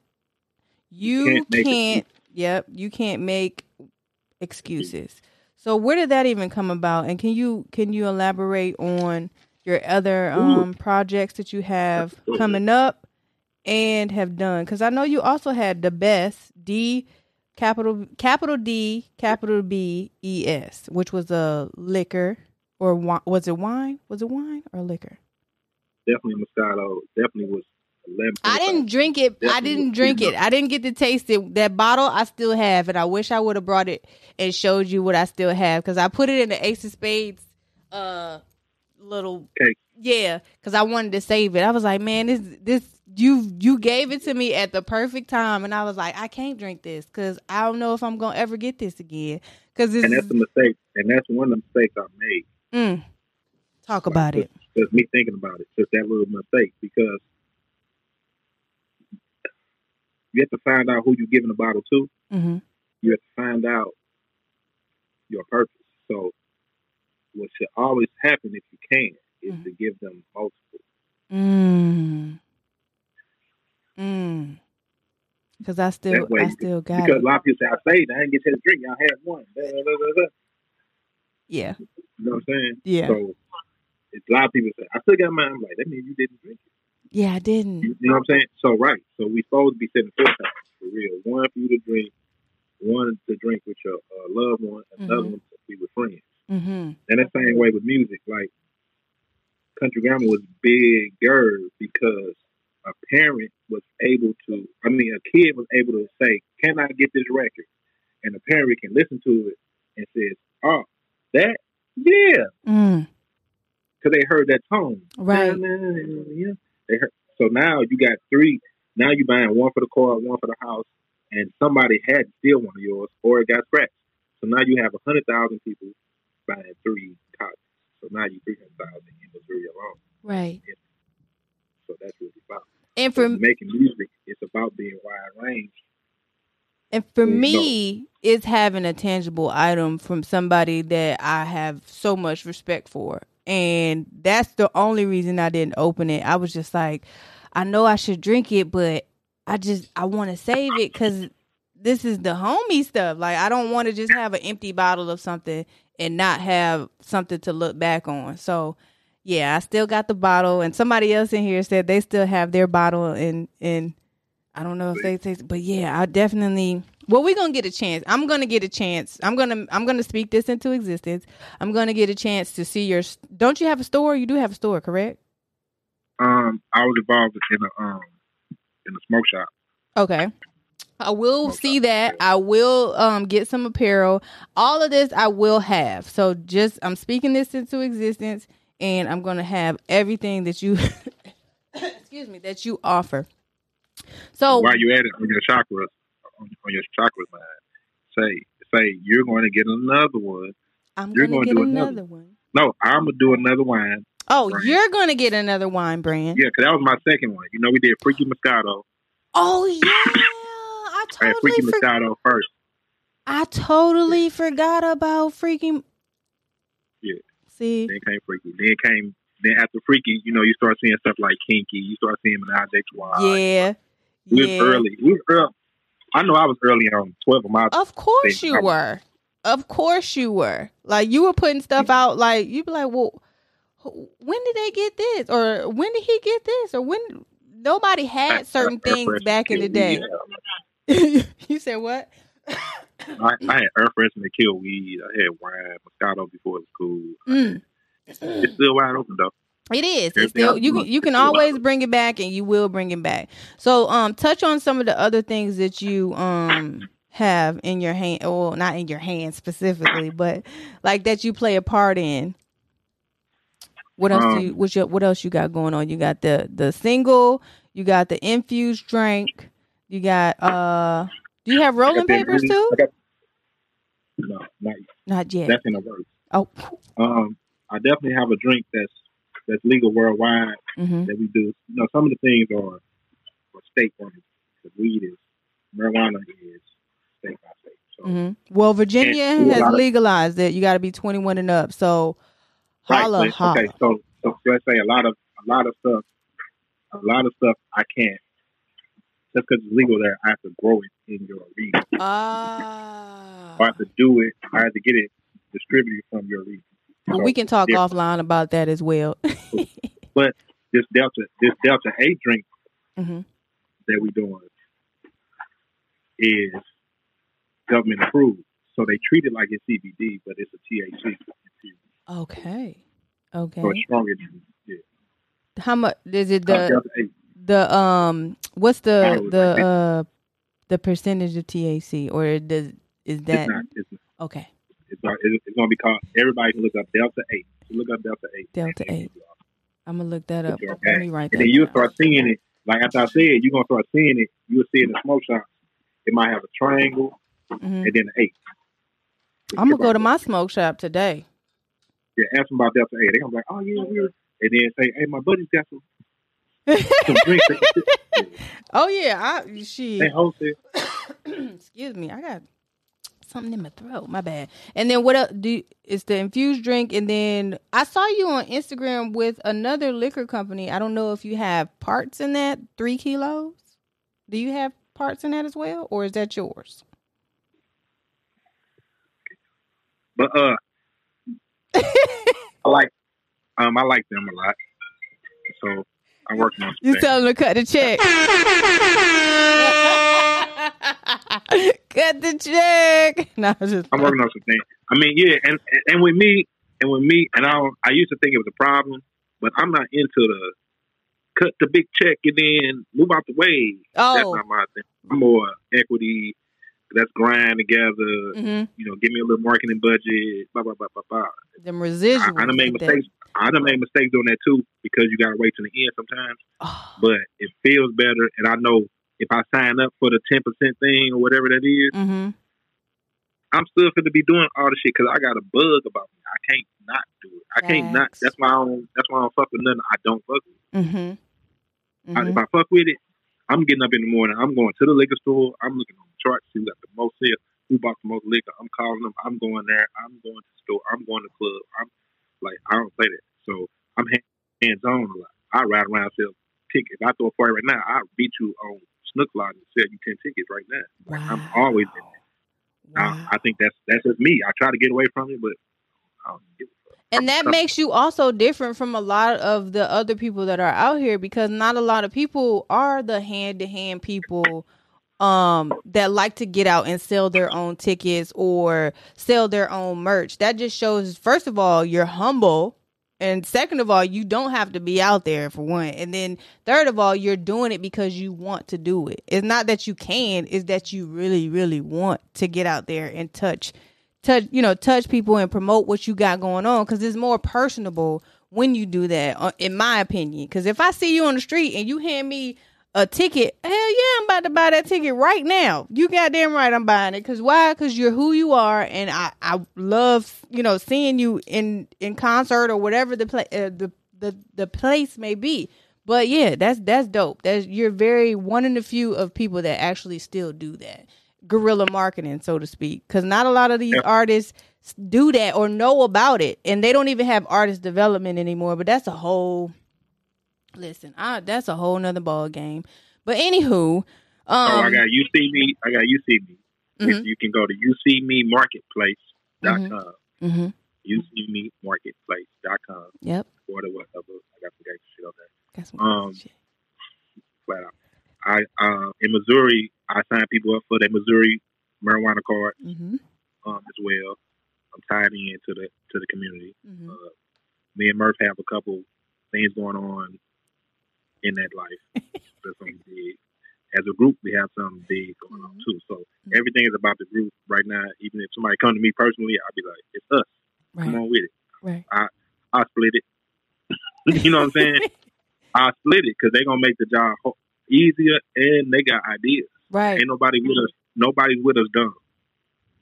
You can't can't. Yep, you can't make excuses. So where did that even come about? And can you can you elaborate on your other um projects that you have coming up and have done? Because I know you also had the best D capital capital D capital B E S, which was a liquor or wi- was it wine? Was it wine or liquor? definitely Moscato. Definitely was a Lambo. I didn't drink it. I didn't drink it. I didn't get to taste it. That bottle I still have, and I wish I would have brought it and showed you what I still have because I put it in the Ace of Spades uh little Cake. Yeah because I wanted to save it. I was like, man, this this you you gave it to me at the perfect time, and I was like, I can't drink this because I don't know if I'm gonna ever get this again because And that's the mistake. And that's one of the mistakes I made. mm, talk about it. Just me thinking about it. Just that little mistake because you have to find out who you're giving the bottle to. hmm You have to find out your purpose. So what should always happen if you can is Mhm. to give them multiple. Mm. Mm. Because I still, way I still got because it. a lot of people say, I saved, I didn't get to drink, I had one. Da, da, da. Yeah, You know what I'm saying? yeah, So it's a lot of people say, I still got mine. I'm like, that means you didn't drink it. yeah. I didn't. You know what I'm saying? So right. So we supposed to be setting four times for real. One for you to drink, one to drink with your uh, loved one, another Mhm. one to be with friends. Mm-hmm. And that same way with music, like country grammar was bigger because a parent was able to, I mean, a kid was able to say, "Can I get this record?" And a parent can listen to it and says, "Oh, that, yeah," Mm. because they heard that tone. Right. Yeah. They heard, so now you got three. Now you buying one for the car, one for the house, and somebody had to steal one of yours, or it got scratched. So now you have a hundred thousand people buying three copies. Now you three hundred thousand in Missouri alone. Right. So that's what it's about. And for making music, it's about being wide range. And for me, it's having a tangible item from somebody that I have so much respect for. And that's the only reason I didn't open it. I was just like, I know I should drink it, but I just I want to save it cuz this is the homie stuff. Like I don't want to just have an empty bottle of something and not have something to look back on. So, yeah, I still got the bottle and somebody else in here said they still have their bottle and and I don't know if they say, but yeah, I definitely. Well, we're gonna get a chance. I'm gonna get a chance. I'm gonna I'm gonna speak this into existence. I'm gonna get a chance to see your. Don't you have a store? You do have a store, correct? Um, I was involved in a um in a smoke shop. Okay. I will see that. I will um get some apparel. All of this I will have. So just I'm speaking this into existence and I'm gonna have everything that you excuse me, that you offer. So While you at it on your chakras, on, on your chakras mind, say say you're going to get another one. I'm you're gonna gonna get do another, another. one. No, I'm gonna do another wine. Oh, Right. you're gonna get another wine brand. Yeah, because that was my second one. You know, we did Freaky Moscato. Oh yeah, I I had totally Freaky for- Moscato first. I totally forgot about freaking. Yeah. See, Then came Freaky. Then came then after Freaky, you know, you start seeing stuff like Kinky. You start seeing Menage a Trois. yeah, we yeah. was early. We was early. I know I was early on twelve of my. Of course thing. you were. Of course you were. Like you were putting stuff out. Like you'd be like, well, when did they get this, or when did he get this, or when nobody had certain things back in the day. weed. you said what? I, I had air freshener to kill weed. I had wine, Moscato before it was cool. Mm. It's still wide open though. It is. It's still you can you can always bring it back and you will bring it back. So um touch on some of the other things that you um have in your hand well not in your hand specifically, but like that you play a part in. What else do Um, you what, you, what else you got going on? You got the the single, you got the infused drink, you got uh do you have rolling I got that papers too? Got- no, not yet. Not yet. That's in the works. Oh. Um, I definitely have a drink that's that's legal worldwide hmm that we do. You know, some of the things are, are state ones. The weed is marijuana is state by state. So hmm Well, Virginia has lot of- legalized it. You got to be 21 and up. So, Right, holla, but- holla. Okay, so, so let's say a lot of a lot of stuff, a lot of stuff I can't just because it's legal there. I have to grow it in your region, Ah. or I have to do it. I have to get it distributed from your region. So we can talk if offline about that as well. But this Delta, this Delta Eight drink hmm that we doing is government approved, so they treat it like it's CBD, but it's a THC. Okay. Okay. So Okay. it's stronger than yeah. How much is it? Uh, The Delta Eight. The um what's the the uh the percentage of THC or does is It's that not. It's, okay? it's, not, it's, it's going to be called. Everybody can look up Delta Eight. You look up Delta Eight. Delta eight. I'm gonna look that up. It's Let okay. me write that. And then you'll start seeing it. Like after I said, you're gonna start seeing it. You'll see it in the smoke shop. It might have a triangle Mhm. and then an eight. I'm gonna go to my smoke shop today. Yeah, ask them about Delta Eight. They're gonna be like, oh yeah, yeah. And then say, hey, my buddy's got some, some drinks. They, oh yeah, I she. they host it. Excuse me, I got something in my throat. My bad. And then what else? Do you, it's the infused drink, and then I saw you on Instagram with another liquor company. I don't know if you have parts in that three kilos. Do you have parts in that as well, or is that yours? But uh, I like um I like them a lot. So I'm working on some You things. tell them to cut the check. cut the check. No, I'm just. I'm working on some things. I mean, yeah, and and with me and with me and I I used to think it was a problem, but I'm not into the cut the big check and then move out the way. Oh. That's not my thing. I'm more equity. Let's grind together. hmm You know, give me a little marketing budget. Blah blah blah blah blah. Them I, residuals. I done made with that. mistakes. I done made mistakes doing that too because you gotta wait till the end sometimes. Oh. But it feels better, and I know if I sign up for the ten percent thing or whatever that is, hmm I'm still going to be doing all the shit because I got a bug about me. I can't not do it. I can't not. That's why I don't. That's why I don't fuck with nothing. I don't fuck with. Mm-hmm. I, if I fuck with it, I'm getting up in the morning. I'm going to the liquor store. I'm looking on charts, see who got the most sales, who bought the most liquor. I'm calling them. I'm going there. I'm going to the store. I'm going to the club. I'm like, I don't play that. So I'm hands on a lot. I ride around sell tickets. If I throw a party right now, I beat you on snook lot and sell you ten tickets right now. Like, I'm always in it. Wow. I, I think that's that's just me. I try to get away from it, but I don't give a and that makes you also different from a lot of the other people that are out here because not a lot of people are the hand to hand people um that like to get out and sell their own tickets or sell their own merch. That just shows first of all you're humble. And second of all you don't have to be out there for one. And then third of all you're doing it because you want to do it. It's not that you can it's that you really really want to get out there and touch touch you know touch people and promote what you got going on. Because it's more personable when you do that uh, in my opinion. Because if i see you on the street and you hand me a ticket hell yeah i'm about to buy that ticket right now. You goddamn right i'm buying it. Because why? Because you're who you are and i i love you know seeing you in in concert or whatever the play uh, the the the place may be. But yeah that's that's dope. That's you're very one in the few of people that actually still do that. Guerrilla marketing, so to speak, because not a lot of these Yep. artists do that or know about it, and they don't even have artist development anymore. But that's a whole listen. I, that's a whole nother ball game. But anywho, um, oh, I got you see me. I got you see me. Mhm. You can go to ucmemarketplace.com. hmm ucmemarketplace.com Yep, or the whatever. I got some gangster shit on there. some Um, shit. Flat out. I uh, in Missouri, I sign people up for their Missouri marijuana card hmm um, as well. I'm tied in to the to the community. hmm Uh, me and Murph have a couple things going on in that life. Something big. As a group, we have something big going on Mhm. too. So Mhm. everything is about the group right now. Even if somebody come to me personally, I'll be like, "It's us. Come Right, on with it." right. I split it. you know what I'm saying? I split it because they're gonna make the job easier, and they got ideas. Right. Ain't nobody with us. Nobody's with us dumb.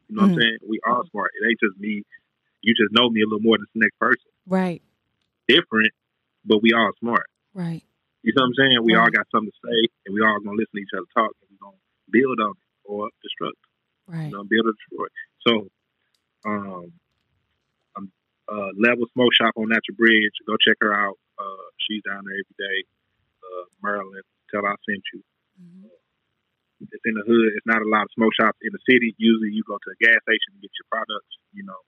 You know what Mhm. I'm saying? We all smart. It ain't just me. You just know me a little more than the next person. Right. Different, but we all smart. Right. You know what I'm saying? We all got something to say, and we all gonna listen to each other talk, and we're gonna build on it or destruct. Right. You know, build or destroy. So, um, I'm uh, Level Smoke Shop on Natural Bridge. Go check her out. Uh, she's down there every day. Uh, Maryland, tell I sent you. Mhm. It's in the hood. It's not a lot of smoke shops in the city. Usually, you go to a gas station to get your products, you know.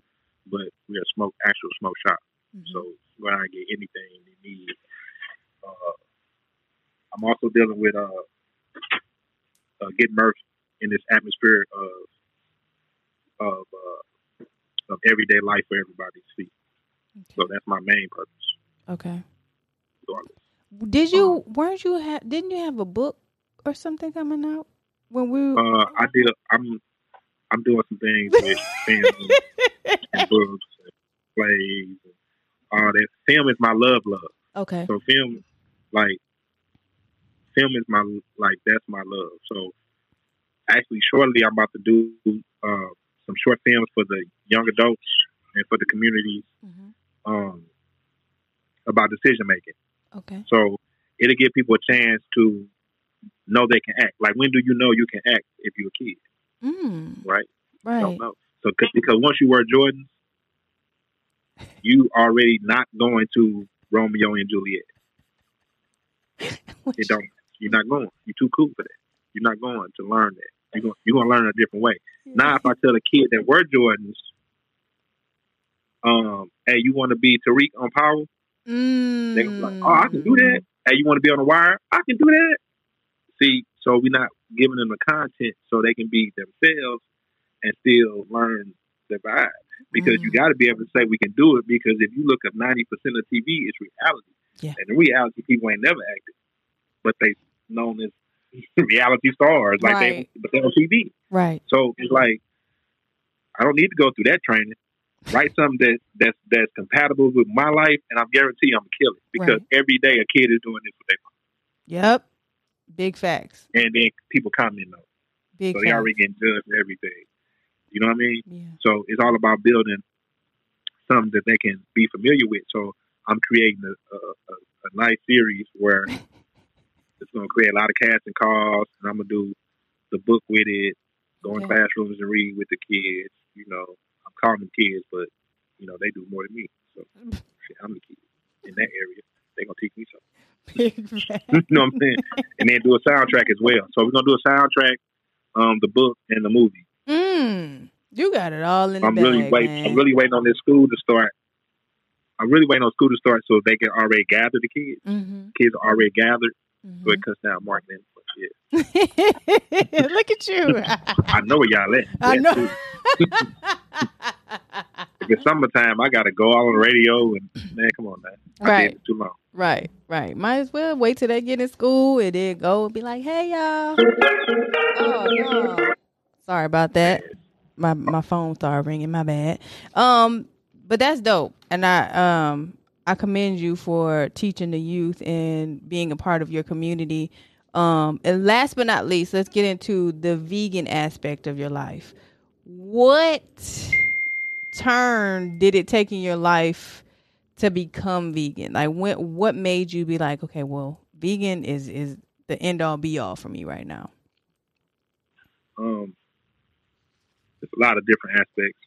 But we're a smoke actual smoke shop, Mhm. so when I get anything they need. Uh, I'm also dealing with uh, uh getting Murph in this atmosphere of of uh, of everyday life for everybody to see. So that's my main purpose. Okay. So I- Did you? Weren't you? Ha- didn't you have a book or something coming out when we? Uh, I did. I'm I'm doing some things with film and books and plays and all that. Film is my love, love. okay. So film, like, film is my like that's my love. So actually, shortly I'm about to do uh, some short films for the young adults and for the communities hmm um, about decision making. Okay. So it'll give people a chance to know they can act. Like when do you know you can act if you're a kid, Mm. right? Right. don't know. So 'cause- because once you wear Jordans, you already not going to Romeo and Juliet. It don't. You're not going. You're too cool for that. You're not going to learn that. You're going. You're going to learn a different way. Now, if I tell a kid that wear Jordans, um, hey, you want to be Tariq on Power? Mm. They're like, oh, I can do that. Hey, you want to be on the wire? I can do that. See, so we're not giving them the content so they can be themselves and still learn the vibe. Because you Mm. got to be able to say we can do it. Because if you look at ninety percent of TV, it's reality. Yeah. And in reality, people ain't never acted, but they known as reality stars, like Right. they, but they're on TV. Right. So it's like I don't need to go through that training. Write something that that's that's compatible with my life, and I'm guarantee I'm gonna kill it because Right. every day a kid is doing this with their Yep. Big facts. and then people comment on. it. Big So they already getting judged for everything. You know what I mean? yeah. So it's all about building something that they can be familiar with. So I'm creating a, a, a, a nice series where it's going to create a lot of casting calls, and I'm gonna do the book with it, go in Okay. classrooms and read with the kids. You know, I'm calling them kids, but you know they do more than me. So shit, I'm the kid in that area. They're gonna teach me something. you know what I'm saying? And then do a soundtrack as well. So we're gonna do a soundtrack, um, the book and the movie. mm, you got it all in I'm bag, really waiting. man. I'm really waiting on this school to start. I'm really waiting on school to start so they can already gather the kids. hmm Kids are already gathered, hmm it cuts down marketing. But yeah, Look at you. I know where y'all at. I know. It's summertime, I gotta go out on the radio and man, come on, man. I Right. too long. right, right. Might as well wait till they get in school and then go and be like, "Hey, y'all." Oh no. Sorry about that. My my phone started ringing. My bad. Um, but that's dope, and I um I commend you for teaching the youth and being a part of your community. Um, and last but not least, let's get into the vegan aspect of your life. What turn did it take in your life to become vegan? Like, when, what made you be like, okay, well, vegan is is the end all be all for me right now? Um, there's a lot of different aspects.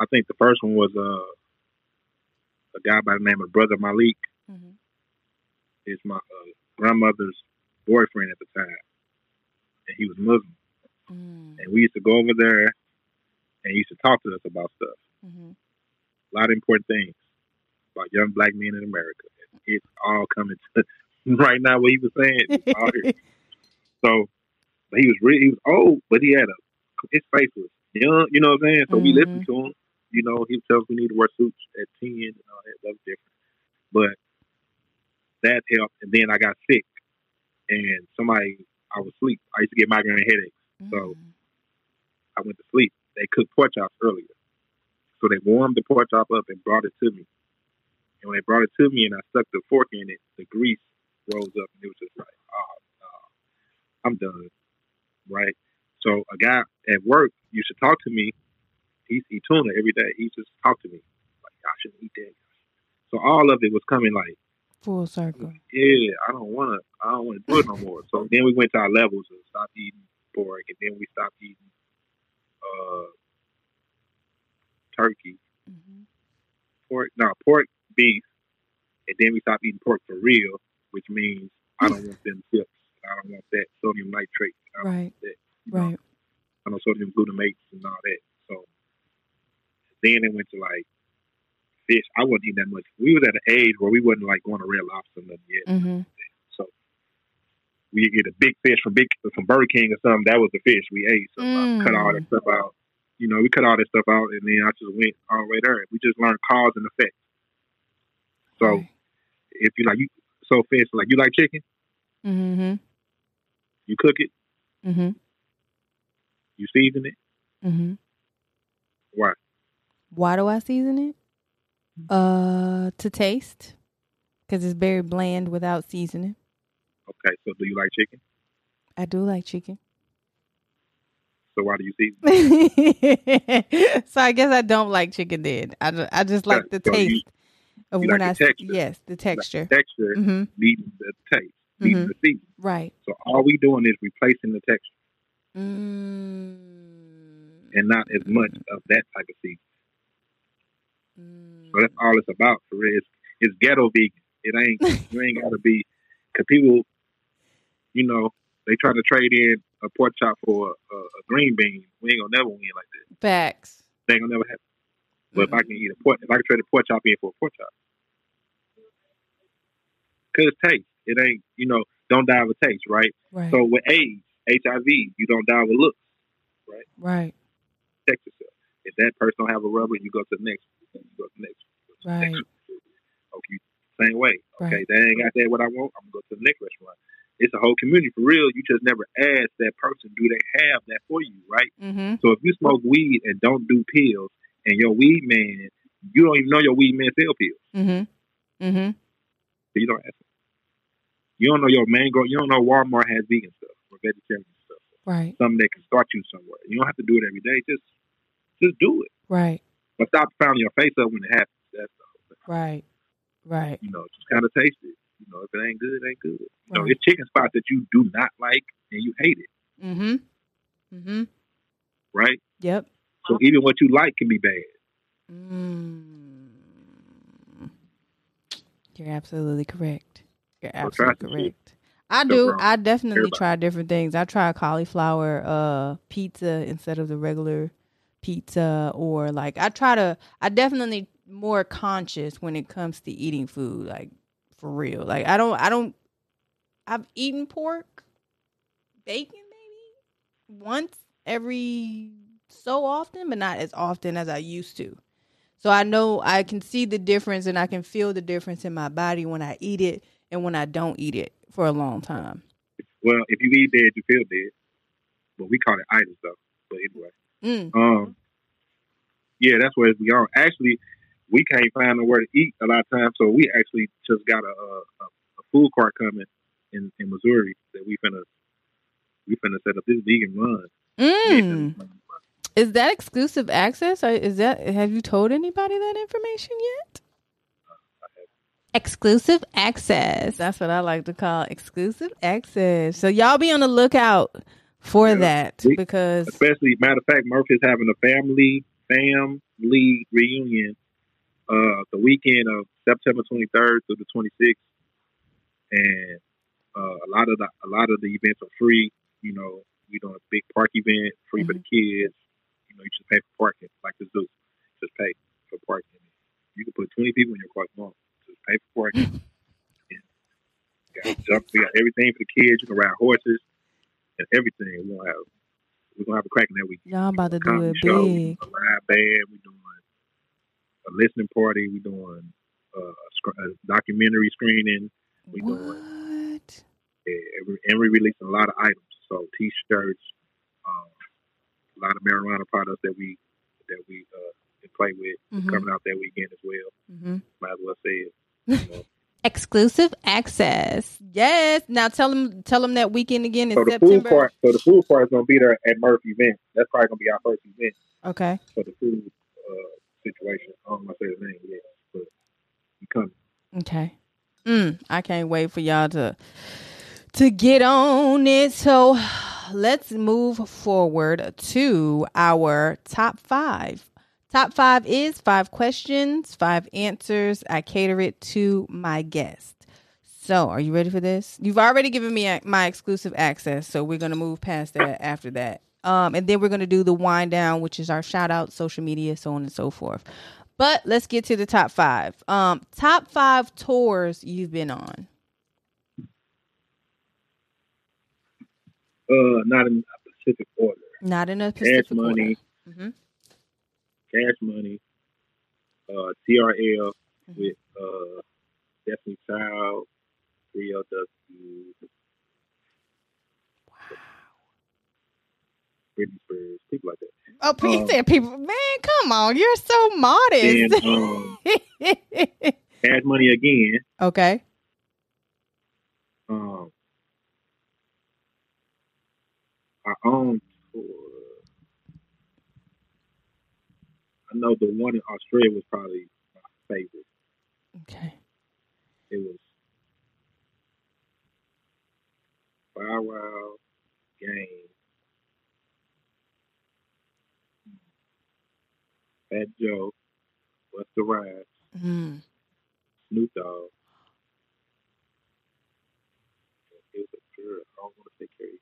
I think the first one was uh, a guy by the name of Brother Malik. Mhm. Is my uh, grandmother's boyfriend at the time, and he was Muslim. Mm, And we used to go over there, and he used to talk to us about stuff, mhm. a lot of important things about young black men in America. It's all coming to right now. What he was saying, it's all here. So, but he was really he was old, but he had a his face was young. You know what I'm saying? So we listened to him. You know, he tells me we need to wear suits at ten and all that. That was different, but that helped. And then I got sick, and somebody I was asleep. I used to get migraine headaches. So- Mm. I went to sleep. They cooked pork chops earlier, so they warmed the pork chop up and brought it to me. And when they brought it to me, and I stuck the fork in it, the grease rose up, and it was just like, oh, no, I'm done, right? So a guy at work used to talk to me. He's eat tuna every day. He just talked to me like, I shouldn't eat that. So all of it was coming like, Full circle. yeah, I don't want to, I don't want to do it no more. So then we went to our levels and stopped eating pork, and then we stopped eating uh, turkey, Mhm. pork, no pork, beef, and then we stopped eating pork for real, which means I don't want them chips. I don't want that sodium nitrate. I don't Right. want that. You know, Right. I know sodium glutamates and all that. Then it went to like fish. I wasn't eating that much. We was at an age where we wasn't like going to Red Lobster or nothing yet. hmm So we get a big fish from big from Burger King or something. That was the fish we ate. So I cut all that stuff out. You know, we cut all that stuff out, and then I just went all the way there. We just learned cause and effect. So if you like, you so fish like you like chicken, hmm you cook it, hmm you season it. hmm Why? Why do I season it? Uh, to taste, because it's very bland without seasoning. Okay, so do you like chicken? I do like chicken. So why do you season? so I guess I don't like chicken then. I, ju- I just like the So you- taste of you when like I the texture. yes the texture. Texture hmm beating the taste, beating Mhm. the season. Right. So all we doing is replacing the texture Mm. and not as much of that type of season. Mm. So that's all it's about for real. It's, it's ghetto vegan. It ain't you ain't gotta be because people, you know, they try to trade in a pork chop for a, a green bean. We ain't gonna never win like that. Facts. They ain't gonna never happen. But if I can eat a pork, if I can trade a pork chop in for a pork chop, cause taste. It ain't you know don't die with taste, right? Right. So with AIDS, HIV, you don't die with looks. Right? Right. Protect yourself. If that person don't have a rubber, you go to the next. Go to the next. Right. Next. Okay, same way. Okay, Right. they ain't got that what I want. I'm gonna go to the next restaurant. It's a whole community for real. You just never ask that person, do they have that for you, right? Mm-hmm. So if you smoke weed and don't do pills, and your weed man, you don't even know your weed man sell pills, Mm-hmm. Mm-hmm. so you don't ask. Them. You don't know your mango. You don't know Walmart has vegan stuff or vegetarian stuff. Right. Something that can start you somewhere. You don't have to do it every day. Just, just do it. Right. But stop pounding your face up when it happens. That's Right. Right. you know, just kind of taste it. You know, if it ain't good, it ain't good. You know, it's chicken spots that you do not like and you hate it, Mm-hmm. Mm-hmm. right? Yep. So even what you like can be bad. Mm. You're absolutely correct. You're absolutely correct. I do. I definitely Everybody. try different things. I try cauliflower uh pizza instead of the regular pizza or like I try to I definitely more conscious when it comes to eating food like for real. Like I don't I don't I've eaten pork bacon maybe once every so often but not as often as I used to. So I know I can see the difference and I can feel the difference in my body when I eat it and when I don't eat it for a long time. Well, if you eat dead, you feel dead. But we call it itis though. But anyway. Mm. Um, yeah, that's where it's beyond. Actually, we can't find nowhere to eat a lot of times, so we actually just got a a, a a food cart coming in, in Missouri that we finna we finna set up this vegan run. Mm. Is that exclusive access? Or is that have you told anybody that information yet? Exclusive access. That's what I like to call exclusive access. So y'all be on the lookout for Yeah. that We- because Especially, matter of fact, Murphy's having a family family reunion uh, the weekend of September 23rd through the 26th, and uh, a lot of the a lot of the events are free. You know, we doing a big park event, free for the kids. You know, you just pay for parking like the zoo. Just pay for parking. You can put 20 people in your car you want. Just pay for parking. and got jump. We got everything for the kids. You can ride horses and everything. We're gonna have we're gonna have a cracking that weekend. y'all about to do it show, big. a live band. We're doing a listening party. We're doing uh, a, documentary screening. We doing What? and we, and we releasing a lot of items. So t-shirts, um, a lot of marijuana products that we that we uh, can play with Mhm. coming out that weekend as well. hmm Might as well say it. You know. Exclusive access. Yes. Now tell them tell them that weekend again in so the food September. part, so the food part is gonna be there at Murphy event. That's probably gonna be our first event Okay. for the food uh, situation. I don't know if I say the name yet, but we coming. Okay. Mm, I can't wait for y'all to to get on it. So let's move forward to our top five. Top five is five questions, five answers. I cater it to my guest. So, are you ready for this? You've already given me my exclusive access, so we're gonna move past that after that. Um, and then we're gonna do the wind down, which is our shout out, social media, so on and so forth. But let's get to the top five. Um, top five tours you've been on. Uh, not in a specific order. Not in a specific Cash specific money, order. Cash money, uh, TRL Mhm. with uh, Destiny Child, 3LW, Britney Spears, people like that. Oh, Um, say people, man, come on, you're so modest. And um, cash money again. okay. Um, I own tour. I know the one in Australia was probably my favorite. Okay. It was Bow Wow, Game, Fat Joe, Busta Rhymes, Mm. Snoop Dogg. It was a girl. I don't want to say Carrie.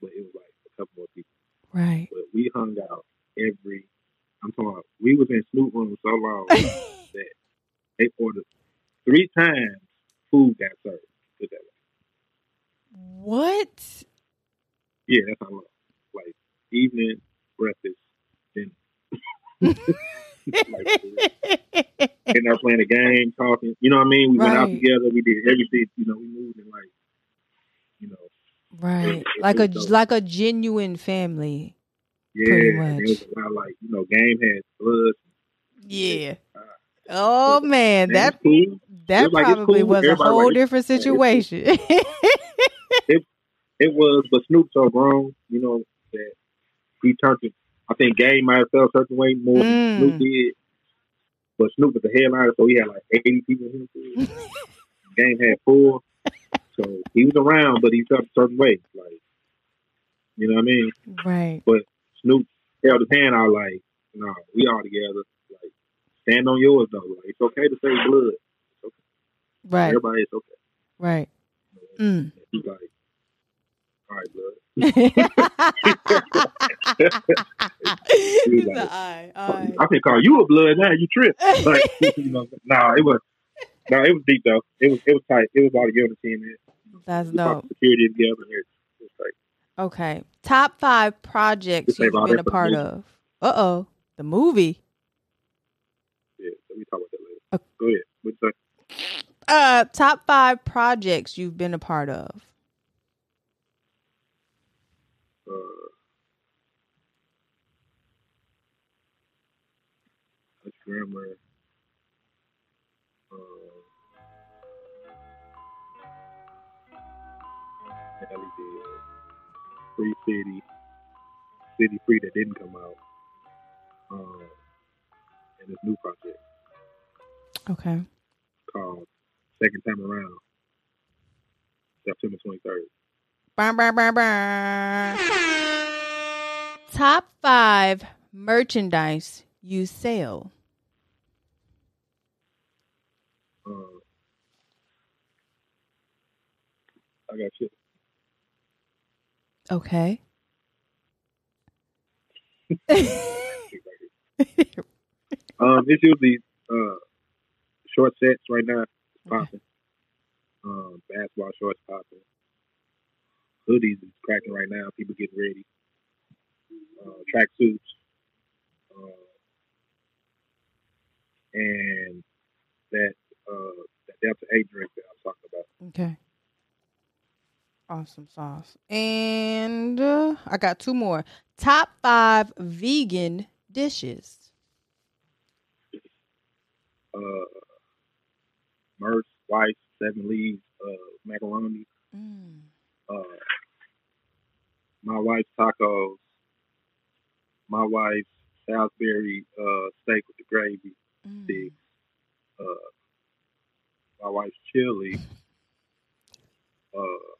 But it was like a couple more people. Right. But we hung out every. I'm talking about. We was in Snoop room so long that they ordered three times. Food got served. Put that way. what? Yeah, that's how long. Like evening breakfast, dinner. like, and they're playing a game, talking. You know what I mean? We went out together. We did everything. You know, we moved in like, you know, right. Like a dope. like a genuine family. Yeah. It was a lot like you know, game had blood. Yeah. Oh man, that cool. that was like, probably cool. was a whole like, different cool. situation. It was, but Snoop so grown, you know, that he turned it. I think Game might have felt a certain way more Mm. than Snoop did. But Snoop was the headliner, so he had like 80 people in game had four. So he was around, but he felt a certain way. Like, you know what I mean? Right. Snoop held his hand out like, no, we all together. Like, stand on yours though. Like, it's okay to say blood. Right. Everybody, it's okay. Right. Mm. He's like, all right, blood. Like, eye, eye. I can call you a blood now. You trip. Like, you know, no, it was, no, it was deep though. It was, it was tight. It was all together team. Man. That's We brought dope. security together. It was like, Okay. Top five projects you've been a part of. Uh oh. The movie. yeah. So we talk about that later. Okay. Go ahead. What's that? Uh top five projects you've been a part of. Uh, Dutch grammar. Uh, did. Free City. City Free that didn't come out. Um, and this new project Okay. called Second Time Around. September 23rd. Brr, brr, brr, brr. Top five merchandise you sell. Uh, I got shit. Okay. Um, it's usually uh short sets right now. It's popping. Um, basketball shorts popping. Hoodies is cracking right now. People getting ready. Uh, track suits. Uh, and that uh that Delta Eight drink that I was talking about. Okay. Awesome sauce. And uh, I got two more. Top five vegan dishes. Uh, Merce, White, Seven Leaves, uh, macaroni. Mm. uh, my wife's tacos, my wife's Salisbury uh, steak with the gravy, Mm. sticks, uh, my wife's chili, uh,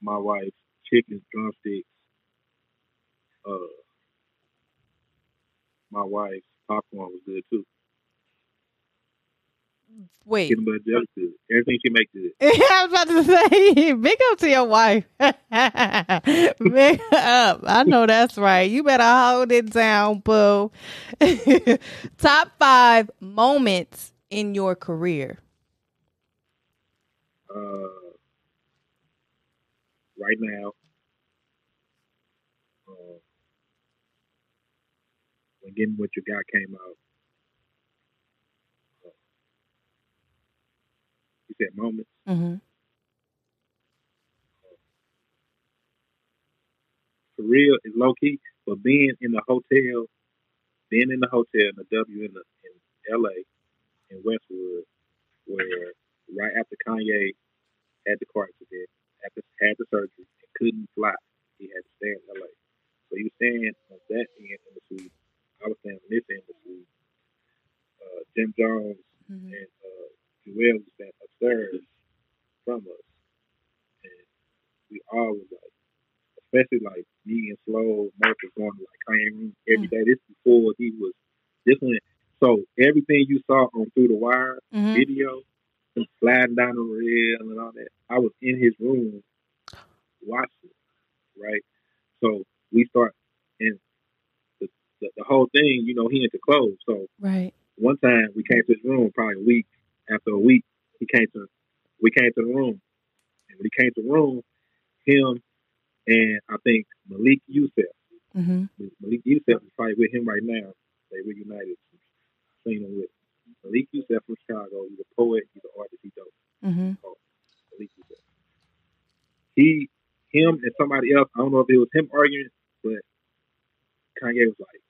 my wife chicken drumsticks, uh, my wife's popcorn was good too. Wait. Getting but just good. Everything she make good. I was about to say, big up to your wife. big up. I know that's right. You better hold it down, boo. Top five moments in your career. uh, right now. Uh, when Getting What You Got came out, uh, you said moments. Mm-hmm. For real, it's low key, but being in the hotel, being in the hotel in the W in the in L.A. in Westwood, where right after Kanye had the car accident, the surgery, and couldn't fly, he had to stay in L.A. So he was staying on that end of the suite. I was staying on this end of the suite. Uh, Jim Jones Mm-hmm. and uh, Joel was sat upstairs from us, and we all was like, especially like me and Slow, Mark was going to like Kanye room every day. This before he was this one. So everything you saw on Through the Wire Mm-hmm. video, him sliding down the rail and all that, I was in his room watching, right? So we start, and the, the, the whole thing, you know, he into clothes, so Right. one time we came to his room probably a week after a week he came to we came to the room. And when he came to the room him and I think Malik Yusef Mm-hmm. Malik Yusef is probably with him right now. They reunited. Seen him with Malik Yusef from Chicago. He's a poet he's an artist he's dope. Mm-hmm. Malik Yusef. He him and somebody else I don't know if it was him arguing but Kanye was like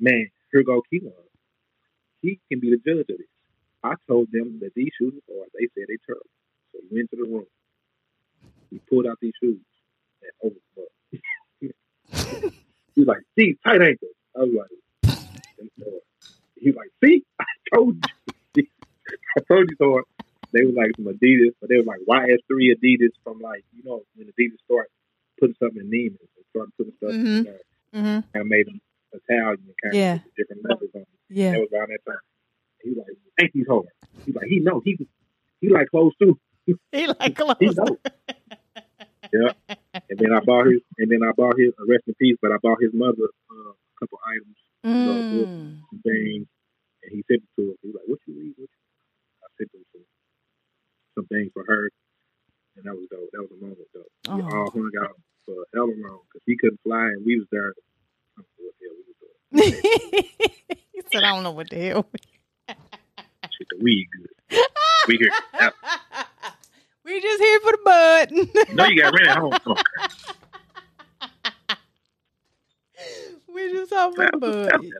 man here go Keelan he can be the judge of this. I told them that these shoes are hard. They said they terrible. So he went to the room. He pulled out these shoes and opened them up. he was like, see, tight ankles. I was like, them hard. He was like, see, I told you. I told you so. They were like some Adidas, but they were like YS3 Adidas from like, you know, when Adidas start putting something in Neiman's and started putting stuff Mhm. in there. Mm-hmm. Kind of made them Italian kind Yeah. of put different letters on them. Yeah. That was around that time. He was like, ain't these hard? He like, he know, he, he like clothes too. He like He clothes. know. yeah. And then I bought his, and then I bought his, uh, rest in peace, but I bought his mother uh, a couple items, Mm. some things, and he sent it to her. He was like, what you read? What you? I sent him some, some things for her, and that was dope. That was a moment though. We Oh. all hung out for hella long because he couldn't fly, and we was there. I don't know what the hell we doing. he said, I don't know what the hell. Shit, the weed good. We here. Now, we just here for the bud. no, you got rent at home. We just here for the bud.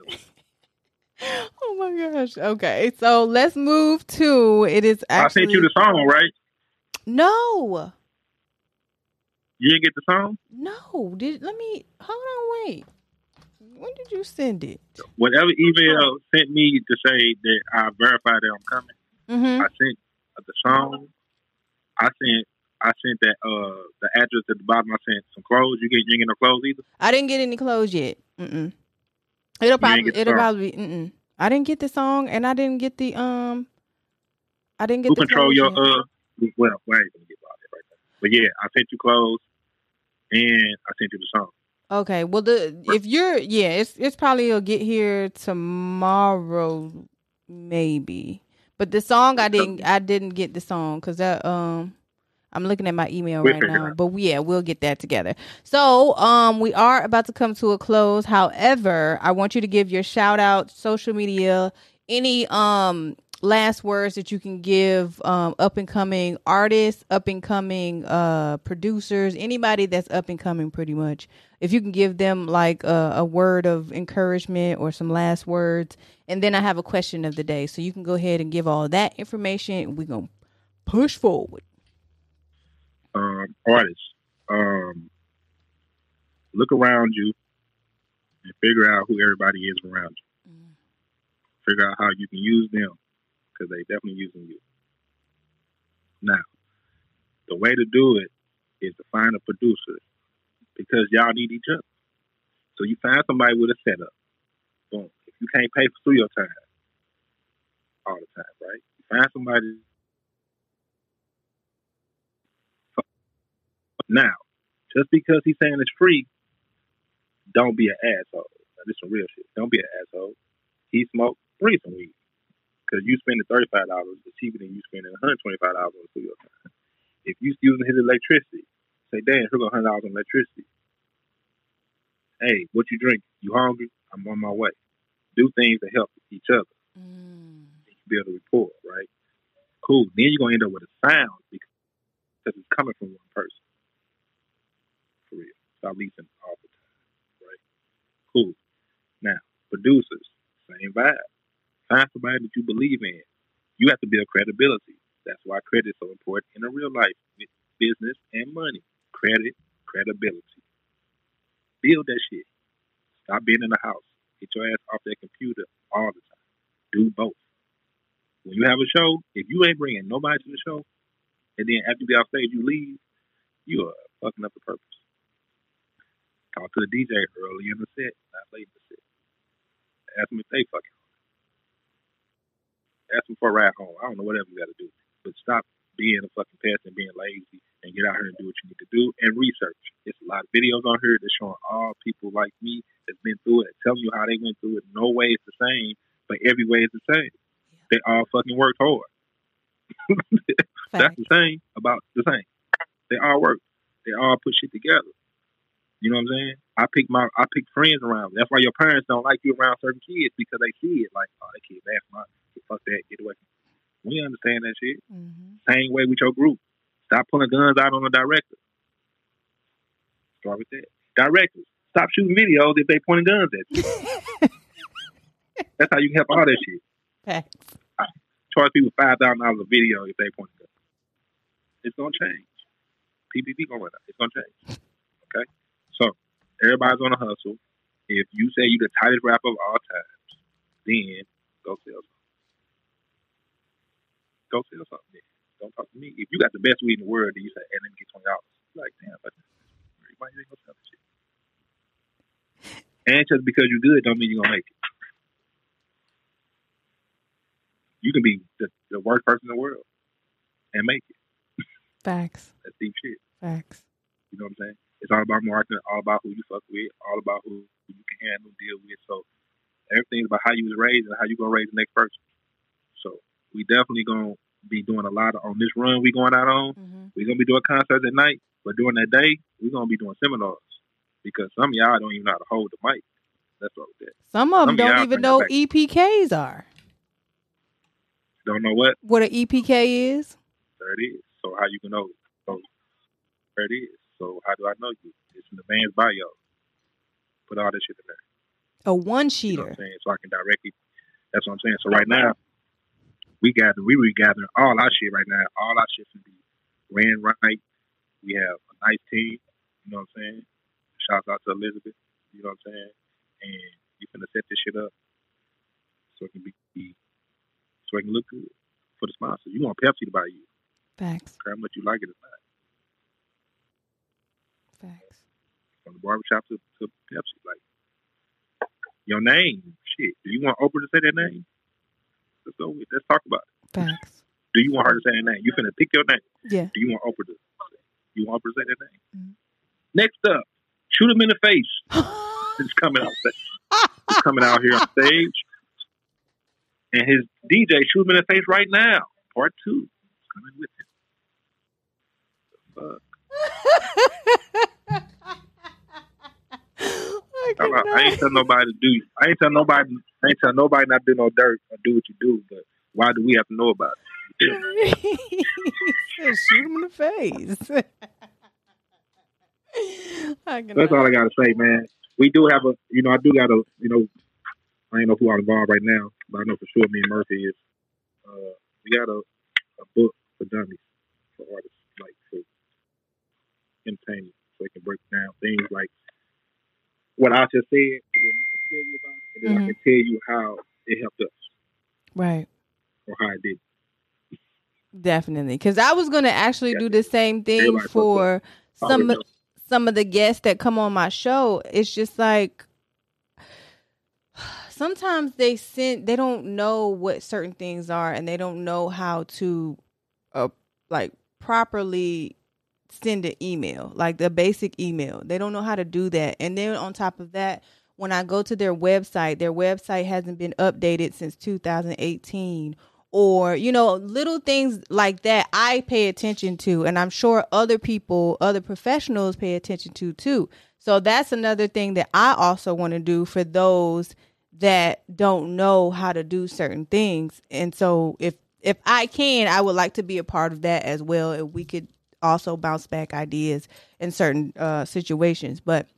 Oh my gosh. Okay, so let's move to it is actually I sent you the song, right? no, You didn't get the song? no. Did let me hold on. Wait, when did you send it? Whatever email sent me to say that I verified that I'm coming, Mm-hmm. I sent the song. I sent I sent that uh the address at the bottom. I sent some clothes. You get you ain't get no clothes either. I didn't get any clothes yet. Mm-mm. It'll probably it'll probably be. Mm-mm. I didn't get the song, and I didn't get the um. I didn't get Who the control your yet. uh? Well, well, I ain't gonna get about that right now. But yeah, I sent you clothes, and I sent you the song. Okay, well the if you're yeah, it's it's probably will get here tomorrow, maybe. But the song I didn't I didn't get the song because that um I'm looking at my email right now. But yeah, we'll get that together. So um we are about to come to a close. However, I want you to give your shout out, social media, any um last words that you can give um up and coming artists, up and coming uh producers, anybody that's up and coming pretty much. If you can give them like a, a word of encouragement or some last words. And then i have a question of the day. So you can go ahead and give all that information and we're gonna push forward. Um, artists, um, look around you and figure out who everybody is around you. Figure out how you can use them because they definitely using you. Now, the way to do it is to find a producer because y'all need each other. So you find somebody with a setup. Boom. If you can't pay for studio time all the time, right? You find somebody. Now, just because he's saying it's free, don't be an asshole. This some real shit. Don't be an asshole. He smoked, bring some weed. Because you spending $35 is cheaper than you spending $125 on studio time. If you using his electricity, say, damn, here go $100 on electricity. Hey, what you drink? You hungry? I'm on my way. Do things to help each other. Mm. Build a rapport, right? Cool. Then you're going to end up with a sound because because it's coming from one person. For real. Stop leasing all the time, right? Cool. Now, producers, same vibe. Find somebody that you believe in. You have to build credibility. That's why credit is so important in a real life business and money. Credit, credibility. Build that shit. Stop being in the house. Get your ass off that computer all the time. Do both. When you have a show, if you ain't bringing nobody to the show, and then after you get off stage, you leave, you are fucking up the purpose. Talk to the DJ early in the set, not late in the set. Ask them if they fucking. Ask them for a ride home. I don't know whatever you got to do, but stop being a fucking pest and being lazy and get out here and do what you need to do and research. There's a lot of videos on here that's showing all people like me that's been through it, telling you how they went through it. No way it's the same, but every way is the same. They all fucking worked hard. That's the same about the same. They all work. They all put shit together. You know what I'm saying? I pick my I pick friends around. That's why your parents don't like you around certain kids because they see it like, oh, that kid bad my fuck that, get away. We understand that shit. Mhm. Same way with your group. Stop pulling guns out on the director. Start with that. Directors, stop shooting videos if they pointing guns at you. That's how you can help all that shit. Facts. Charge people five thousand dollars a video if they point guns. It's gonna change. PPP gonna run out. It's gonna change. Okay. So everybody's on a hustle. If you say you the tightest rapper of all time, then go sell. Go sell something. Then. Don't talk to me. If you got the best weed in the world, then you say, "Hey, let me get twenty dollars." Like, damn, but you ain't gonna sell this shit? And just because you're good, don't mean you're gonna make it. You can be the, the worst person in the world and make it. Facts. That's deep shit. Facts. You know what I'm saying? It's all about marketing, all about who you fuck with, all about who, who you can handle, deal with. So everything's about how you was raised and how you gonna raise the next person. We definitely gonna be doing a lot of, on this run we going out on. hmm We're gonna be doing concerts at night, but during that day we're gonna be doing seminars because some of y'all don't even know how to hold the mic. That's what that. Some of them Some don't even know. EPKs are. Don't know what What an EPK is? there it is. So how you can know? So there it is. So how do I know you? It's in the man's bio. Put all this shit in there. A one You know sheeter. I'm saying? So I can directly. That's what I'm saying. So right now, we gather, we regather all our shit right now. All our shit can be ran right. We have a nice team. You know what I'm saying? Shouts out to Elizabeth. You know what I'm saying? And you finna set this shit up so it can be, be so it can look good for the sponsor. You want Pepsi to buy you? Facts. How much you like it or not. Facts. From the barbershop to, to Pepsi, like your name. Shit. Do you want Oprah to say that name? With. Let's talk about it. Facts. Do you want her to say that name? You finna pick your name. Yeah. Do you want Oprah to? You want Oprah to say that name? Mhm. Next up, shoot him in the face. It's coming out. He's coming out here on stage, and his DJ shoot him in the face right now. Part two is coming with him. Fuck. I I, I ain't tell nobody to do. I ain't tell nobody. I ain't tell nobody not do no dirt or do what you do. But why do we have to know about it? Shoot him in the face. That's all I gotta say, man. We do have a, you know, I do got a, you know, I ain't know who I'm involved right now, but I know for sure me and Murphy is. Uh, we got a, a book for dummies for artists, like for entertainment, so they can break down things like what I just said, and then I can tell you about it, and then I can tell you how it helped us Right. or how it did. Definitely. Because I was going to actually do the same thing Everybody for some of, some of the guests that come on my show. It's just like sometimes they send they don't know what certain things are and they don't know how to uh, like properly send an email like the basic email they don't know how to do that and then on top of that when i go to their website their website hasn't been updated since 2018 or you know little things like that i pay attention to and i'm sure other people other professionals pay attention to too. So that's another thing that i also want to do for those that don't know how to do certain things. And so if if i can i would like to be a part of that as well and we could also bounce back ideas in certain uh situations. But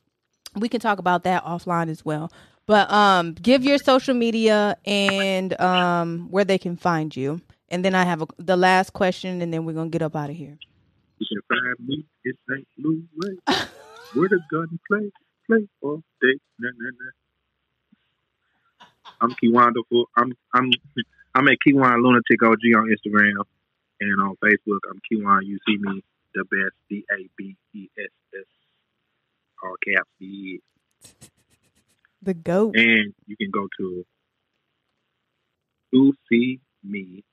we can talk about that offline as well but um give your social media and um where they can find you and then i have a, the last question and then we're gonna get up out of here You can find me in St. Louis, where the gun play, play all day. Nah, nah, nah. I'm Kiwonderful. I'm I'm I'm at Kyjuan Lunatic OG on Instagram and on Facebook. I'm Kyjuan. You see me the best. D A B E S S. All caps. B. the goat And you can go to to see me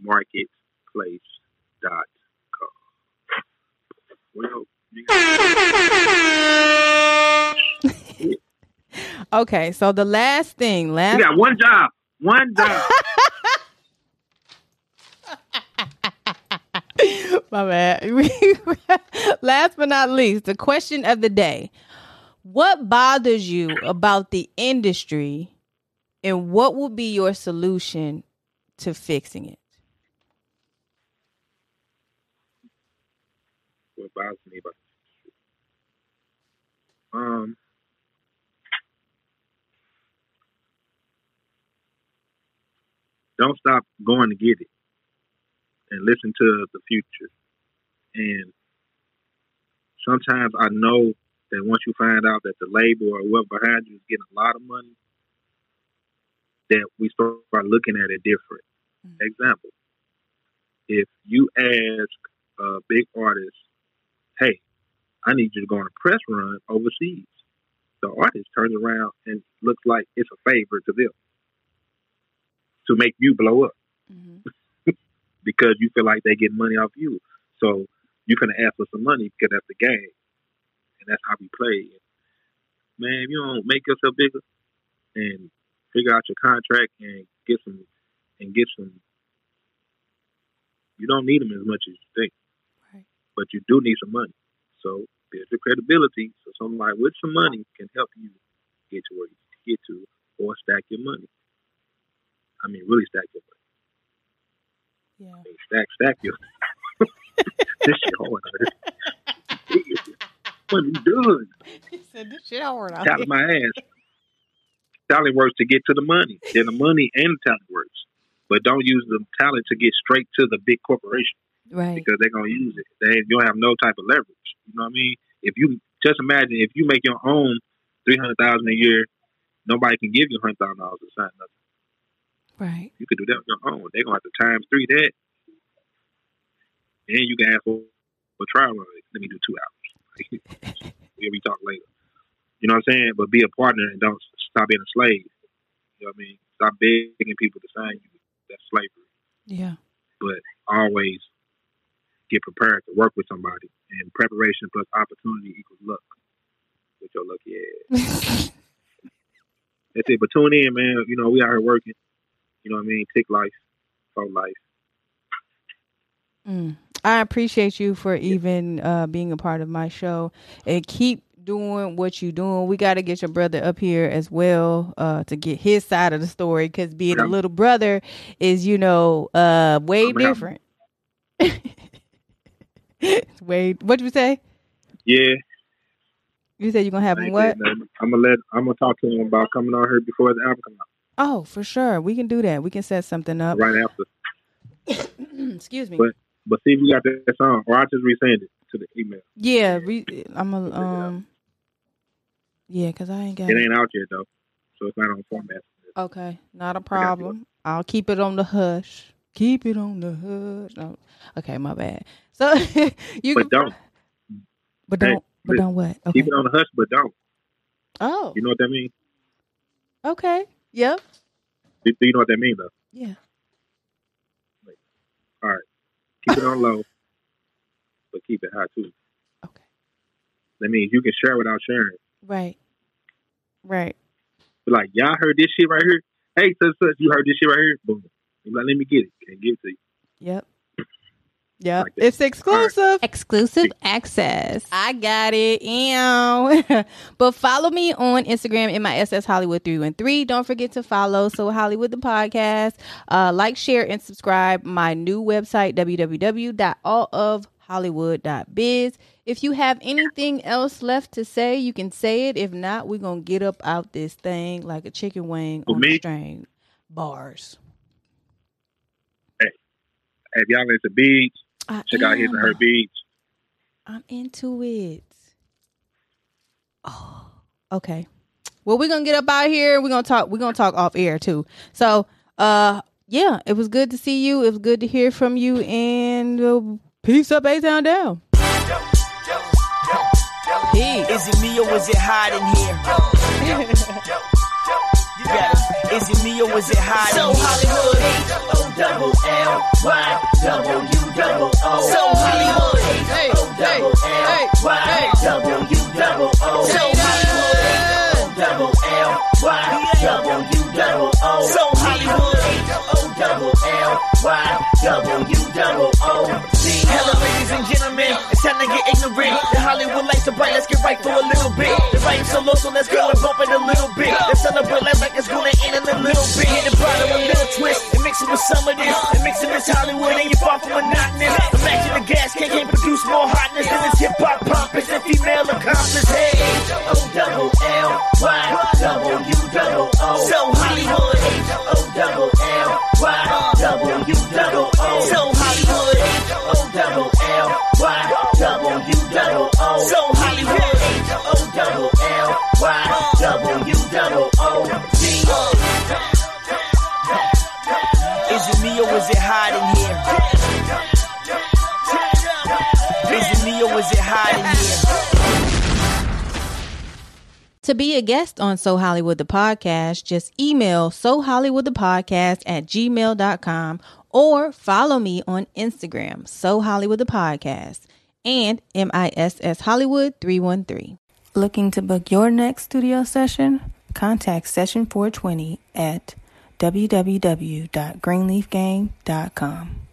marketplace dot com. Well, okay so the last thing last You got one job. One job. My bad. Last but not least, the question of the day. What bothers you about the industry and what will be your solution to fixing it? what bothers me about um don't stop going to get it and listen to the future and sometimes i know that once you find out that the label or whoever behind you is getting a lot of money that we start looking at it different. Mhm. Example: If you ask a big artist, "Hey, I need you to go on a press run overseas," the artist turns around and looks like it's a favor to them to make you blow up Mhm. Because you feel like they get money off you. So you're gonna ask for some money because that's the game, and that's how we play. Man, if you don't make yourself bigger and figure out your contract and get some and get some, you don't need them as much as you think, Right. but you do need some money. So there's your credibility. So somebody with some money can help you get to where you get to, or stack your money. I mean, really stack your money. Yeah. Mean, stack, stack you. this shit hard. what are you doing? He said this shit hard Talent my ass. Talent works to get to the money. Then the money and the talent works. But don't use the talent to get straight to the big corporation Right. because they're gonna use it. They you don't have no type of leverage. You know what I mean? If you just imagine if you make your own three hundred thousand a year, nobody can give you hundred thousand dollars to sign nothing. Right. You could do that on your own. They're gonna have to times three that. And you can ask for for trial run. Let me do two hours. we'll be talking later. You know what I'm saying? But be a partner and don't stop being a slave. You know what I mean? Stop begging people to sign you. That's slavery. Yeah. But always get prepared to work with somebody. And preparation plus opportunity equals luck. With your lucky ass. That's it. But tune in, man. You know, we out here working. You know what I mean? Take life, for life. Mm. I appreciate you for even uh, being a part of my show and keep doing what you're doing. We got to get your brother up here as well uh, to get his side of the story because being a little brother is, you know, uh, way I'm different. Way. What'd you say? Yeah. You said you're gonna have him what? I'm gonna let. I'm gonna talk to him about coming on here before the album comes out. Oh, for sure. We can do that. We can set something up. Right after. Excuse me. But- But see if we got that, song, or I'll just resend it to the email. yeah, re- I'm a um. Yeah, cause I ain't got. It it. ain't out yet though, so it's not on format. Okay, not a problem. I'll keep it on the hush. Keep it on the hush. No. Okay, my bad. So you But can, don't but don't, but listen, don't what? Okay. keep it on the hush, but don't. Oh, You know what that means? okay. Yep. Do do you know what that means though? Yeah. All right. Keep it on low, but keep it high too. Okay. That means you can share without sharing. Right. Right. Be like, y'all heard this shit right here. Hey, such such, you heard this shit right here. Boom. You like, let me get it. Can't give it to you. Yep. Yep. Like it's exclusive. Exclusive access. I got it. Ew. but follow me on Instagram in my SS Hollywood 313. Don't forget to follow So Hollywood the podcast. Uh, like, share, and subscribe. My new website, www.allofhollywood.biz. If you have anything else left to say, you can say it. If not, we're going to get up out this thing like a chicken wing For on a me? string. Bars. Hey, if y'all into beats, I check out his and her am. beats. I'm into it. Oh, okay. Well, we're gonna get up out here. We're gonna talk. We're gonna talk off air too. So, uh, yeah, it was good to see you. It was good to hear from you. And uh, peace up, A Town down. Peace. Is it me or is it hot in here? You got it. Is it me or is it hot so? Hollywood. O double L Y W double O. So Hollywood. Hey, O double hey, L Y W double O. So Hollywood. O double L Y W double O. So Hollywood. O double double. Hello, ladies and gentlemen. It's time to get ignorant. The Hollywood lights are bright. Let's get right for a little bit. The writing so low, so let's go and bump it a little bit. Let's celebrate like record's gonna end in a little bit. Hit the bottom a little twist and mix it with some of this. And mix it with Hollywood and you're far from monotonous. Imagine the gas can can't produce more hotness than this hip hop pompous and female accomplice. Hey, O double L Y W double O. So Hollywood. O double L Y W double O. So Hollywood double double O. So Hollywood H O double double O D. Is it me or it hot in here? Is it me or it hot in here? To be a guest on So Hollywood the Podcast, just email So Hollywood the Podcast at gmail.com or follow me on Instagram, So Hollywood the Podcast, and MISS Hollywood 313. Looking to book your next studio session? Contact Session 420 at www.greenleafgang.com.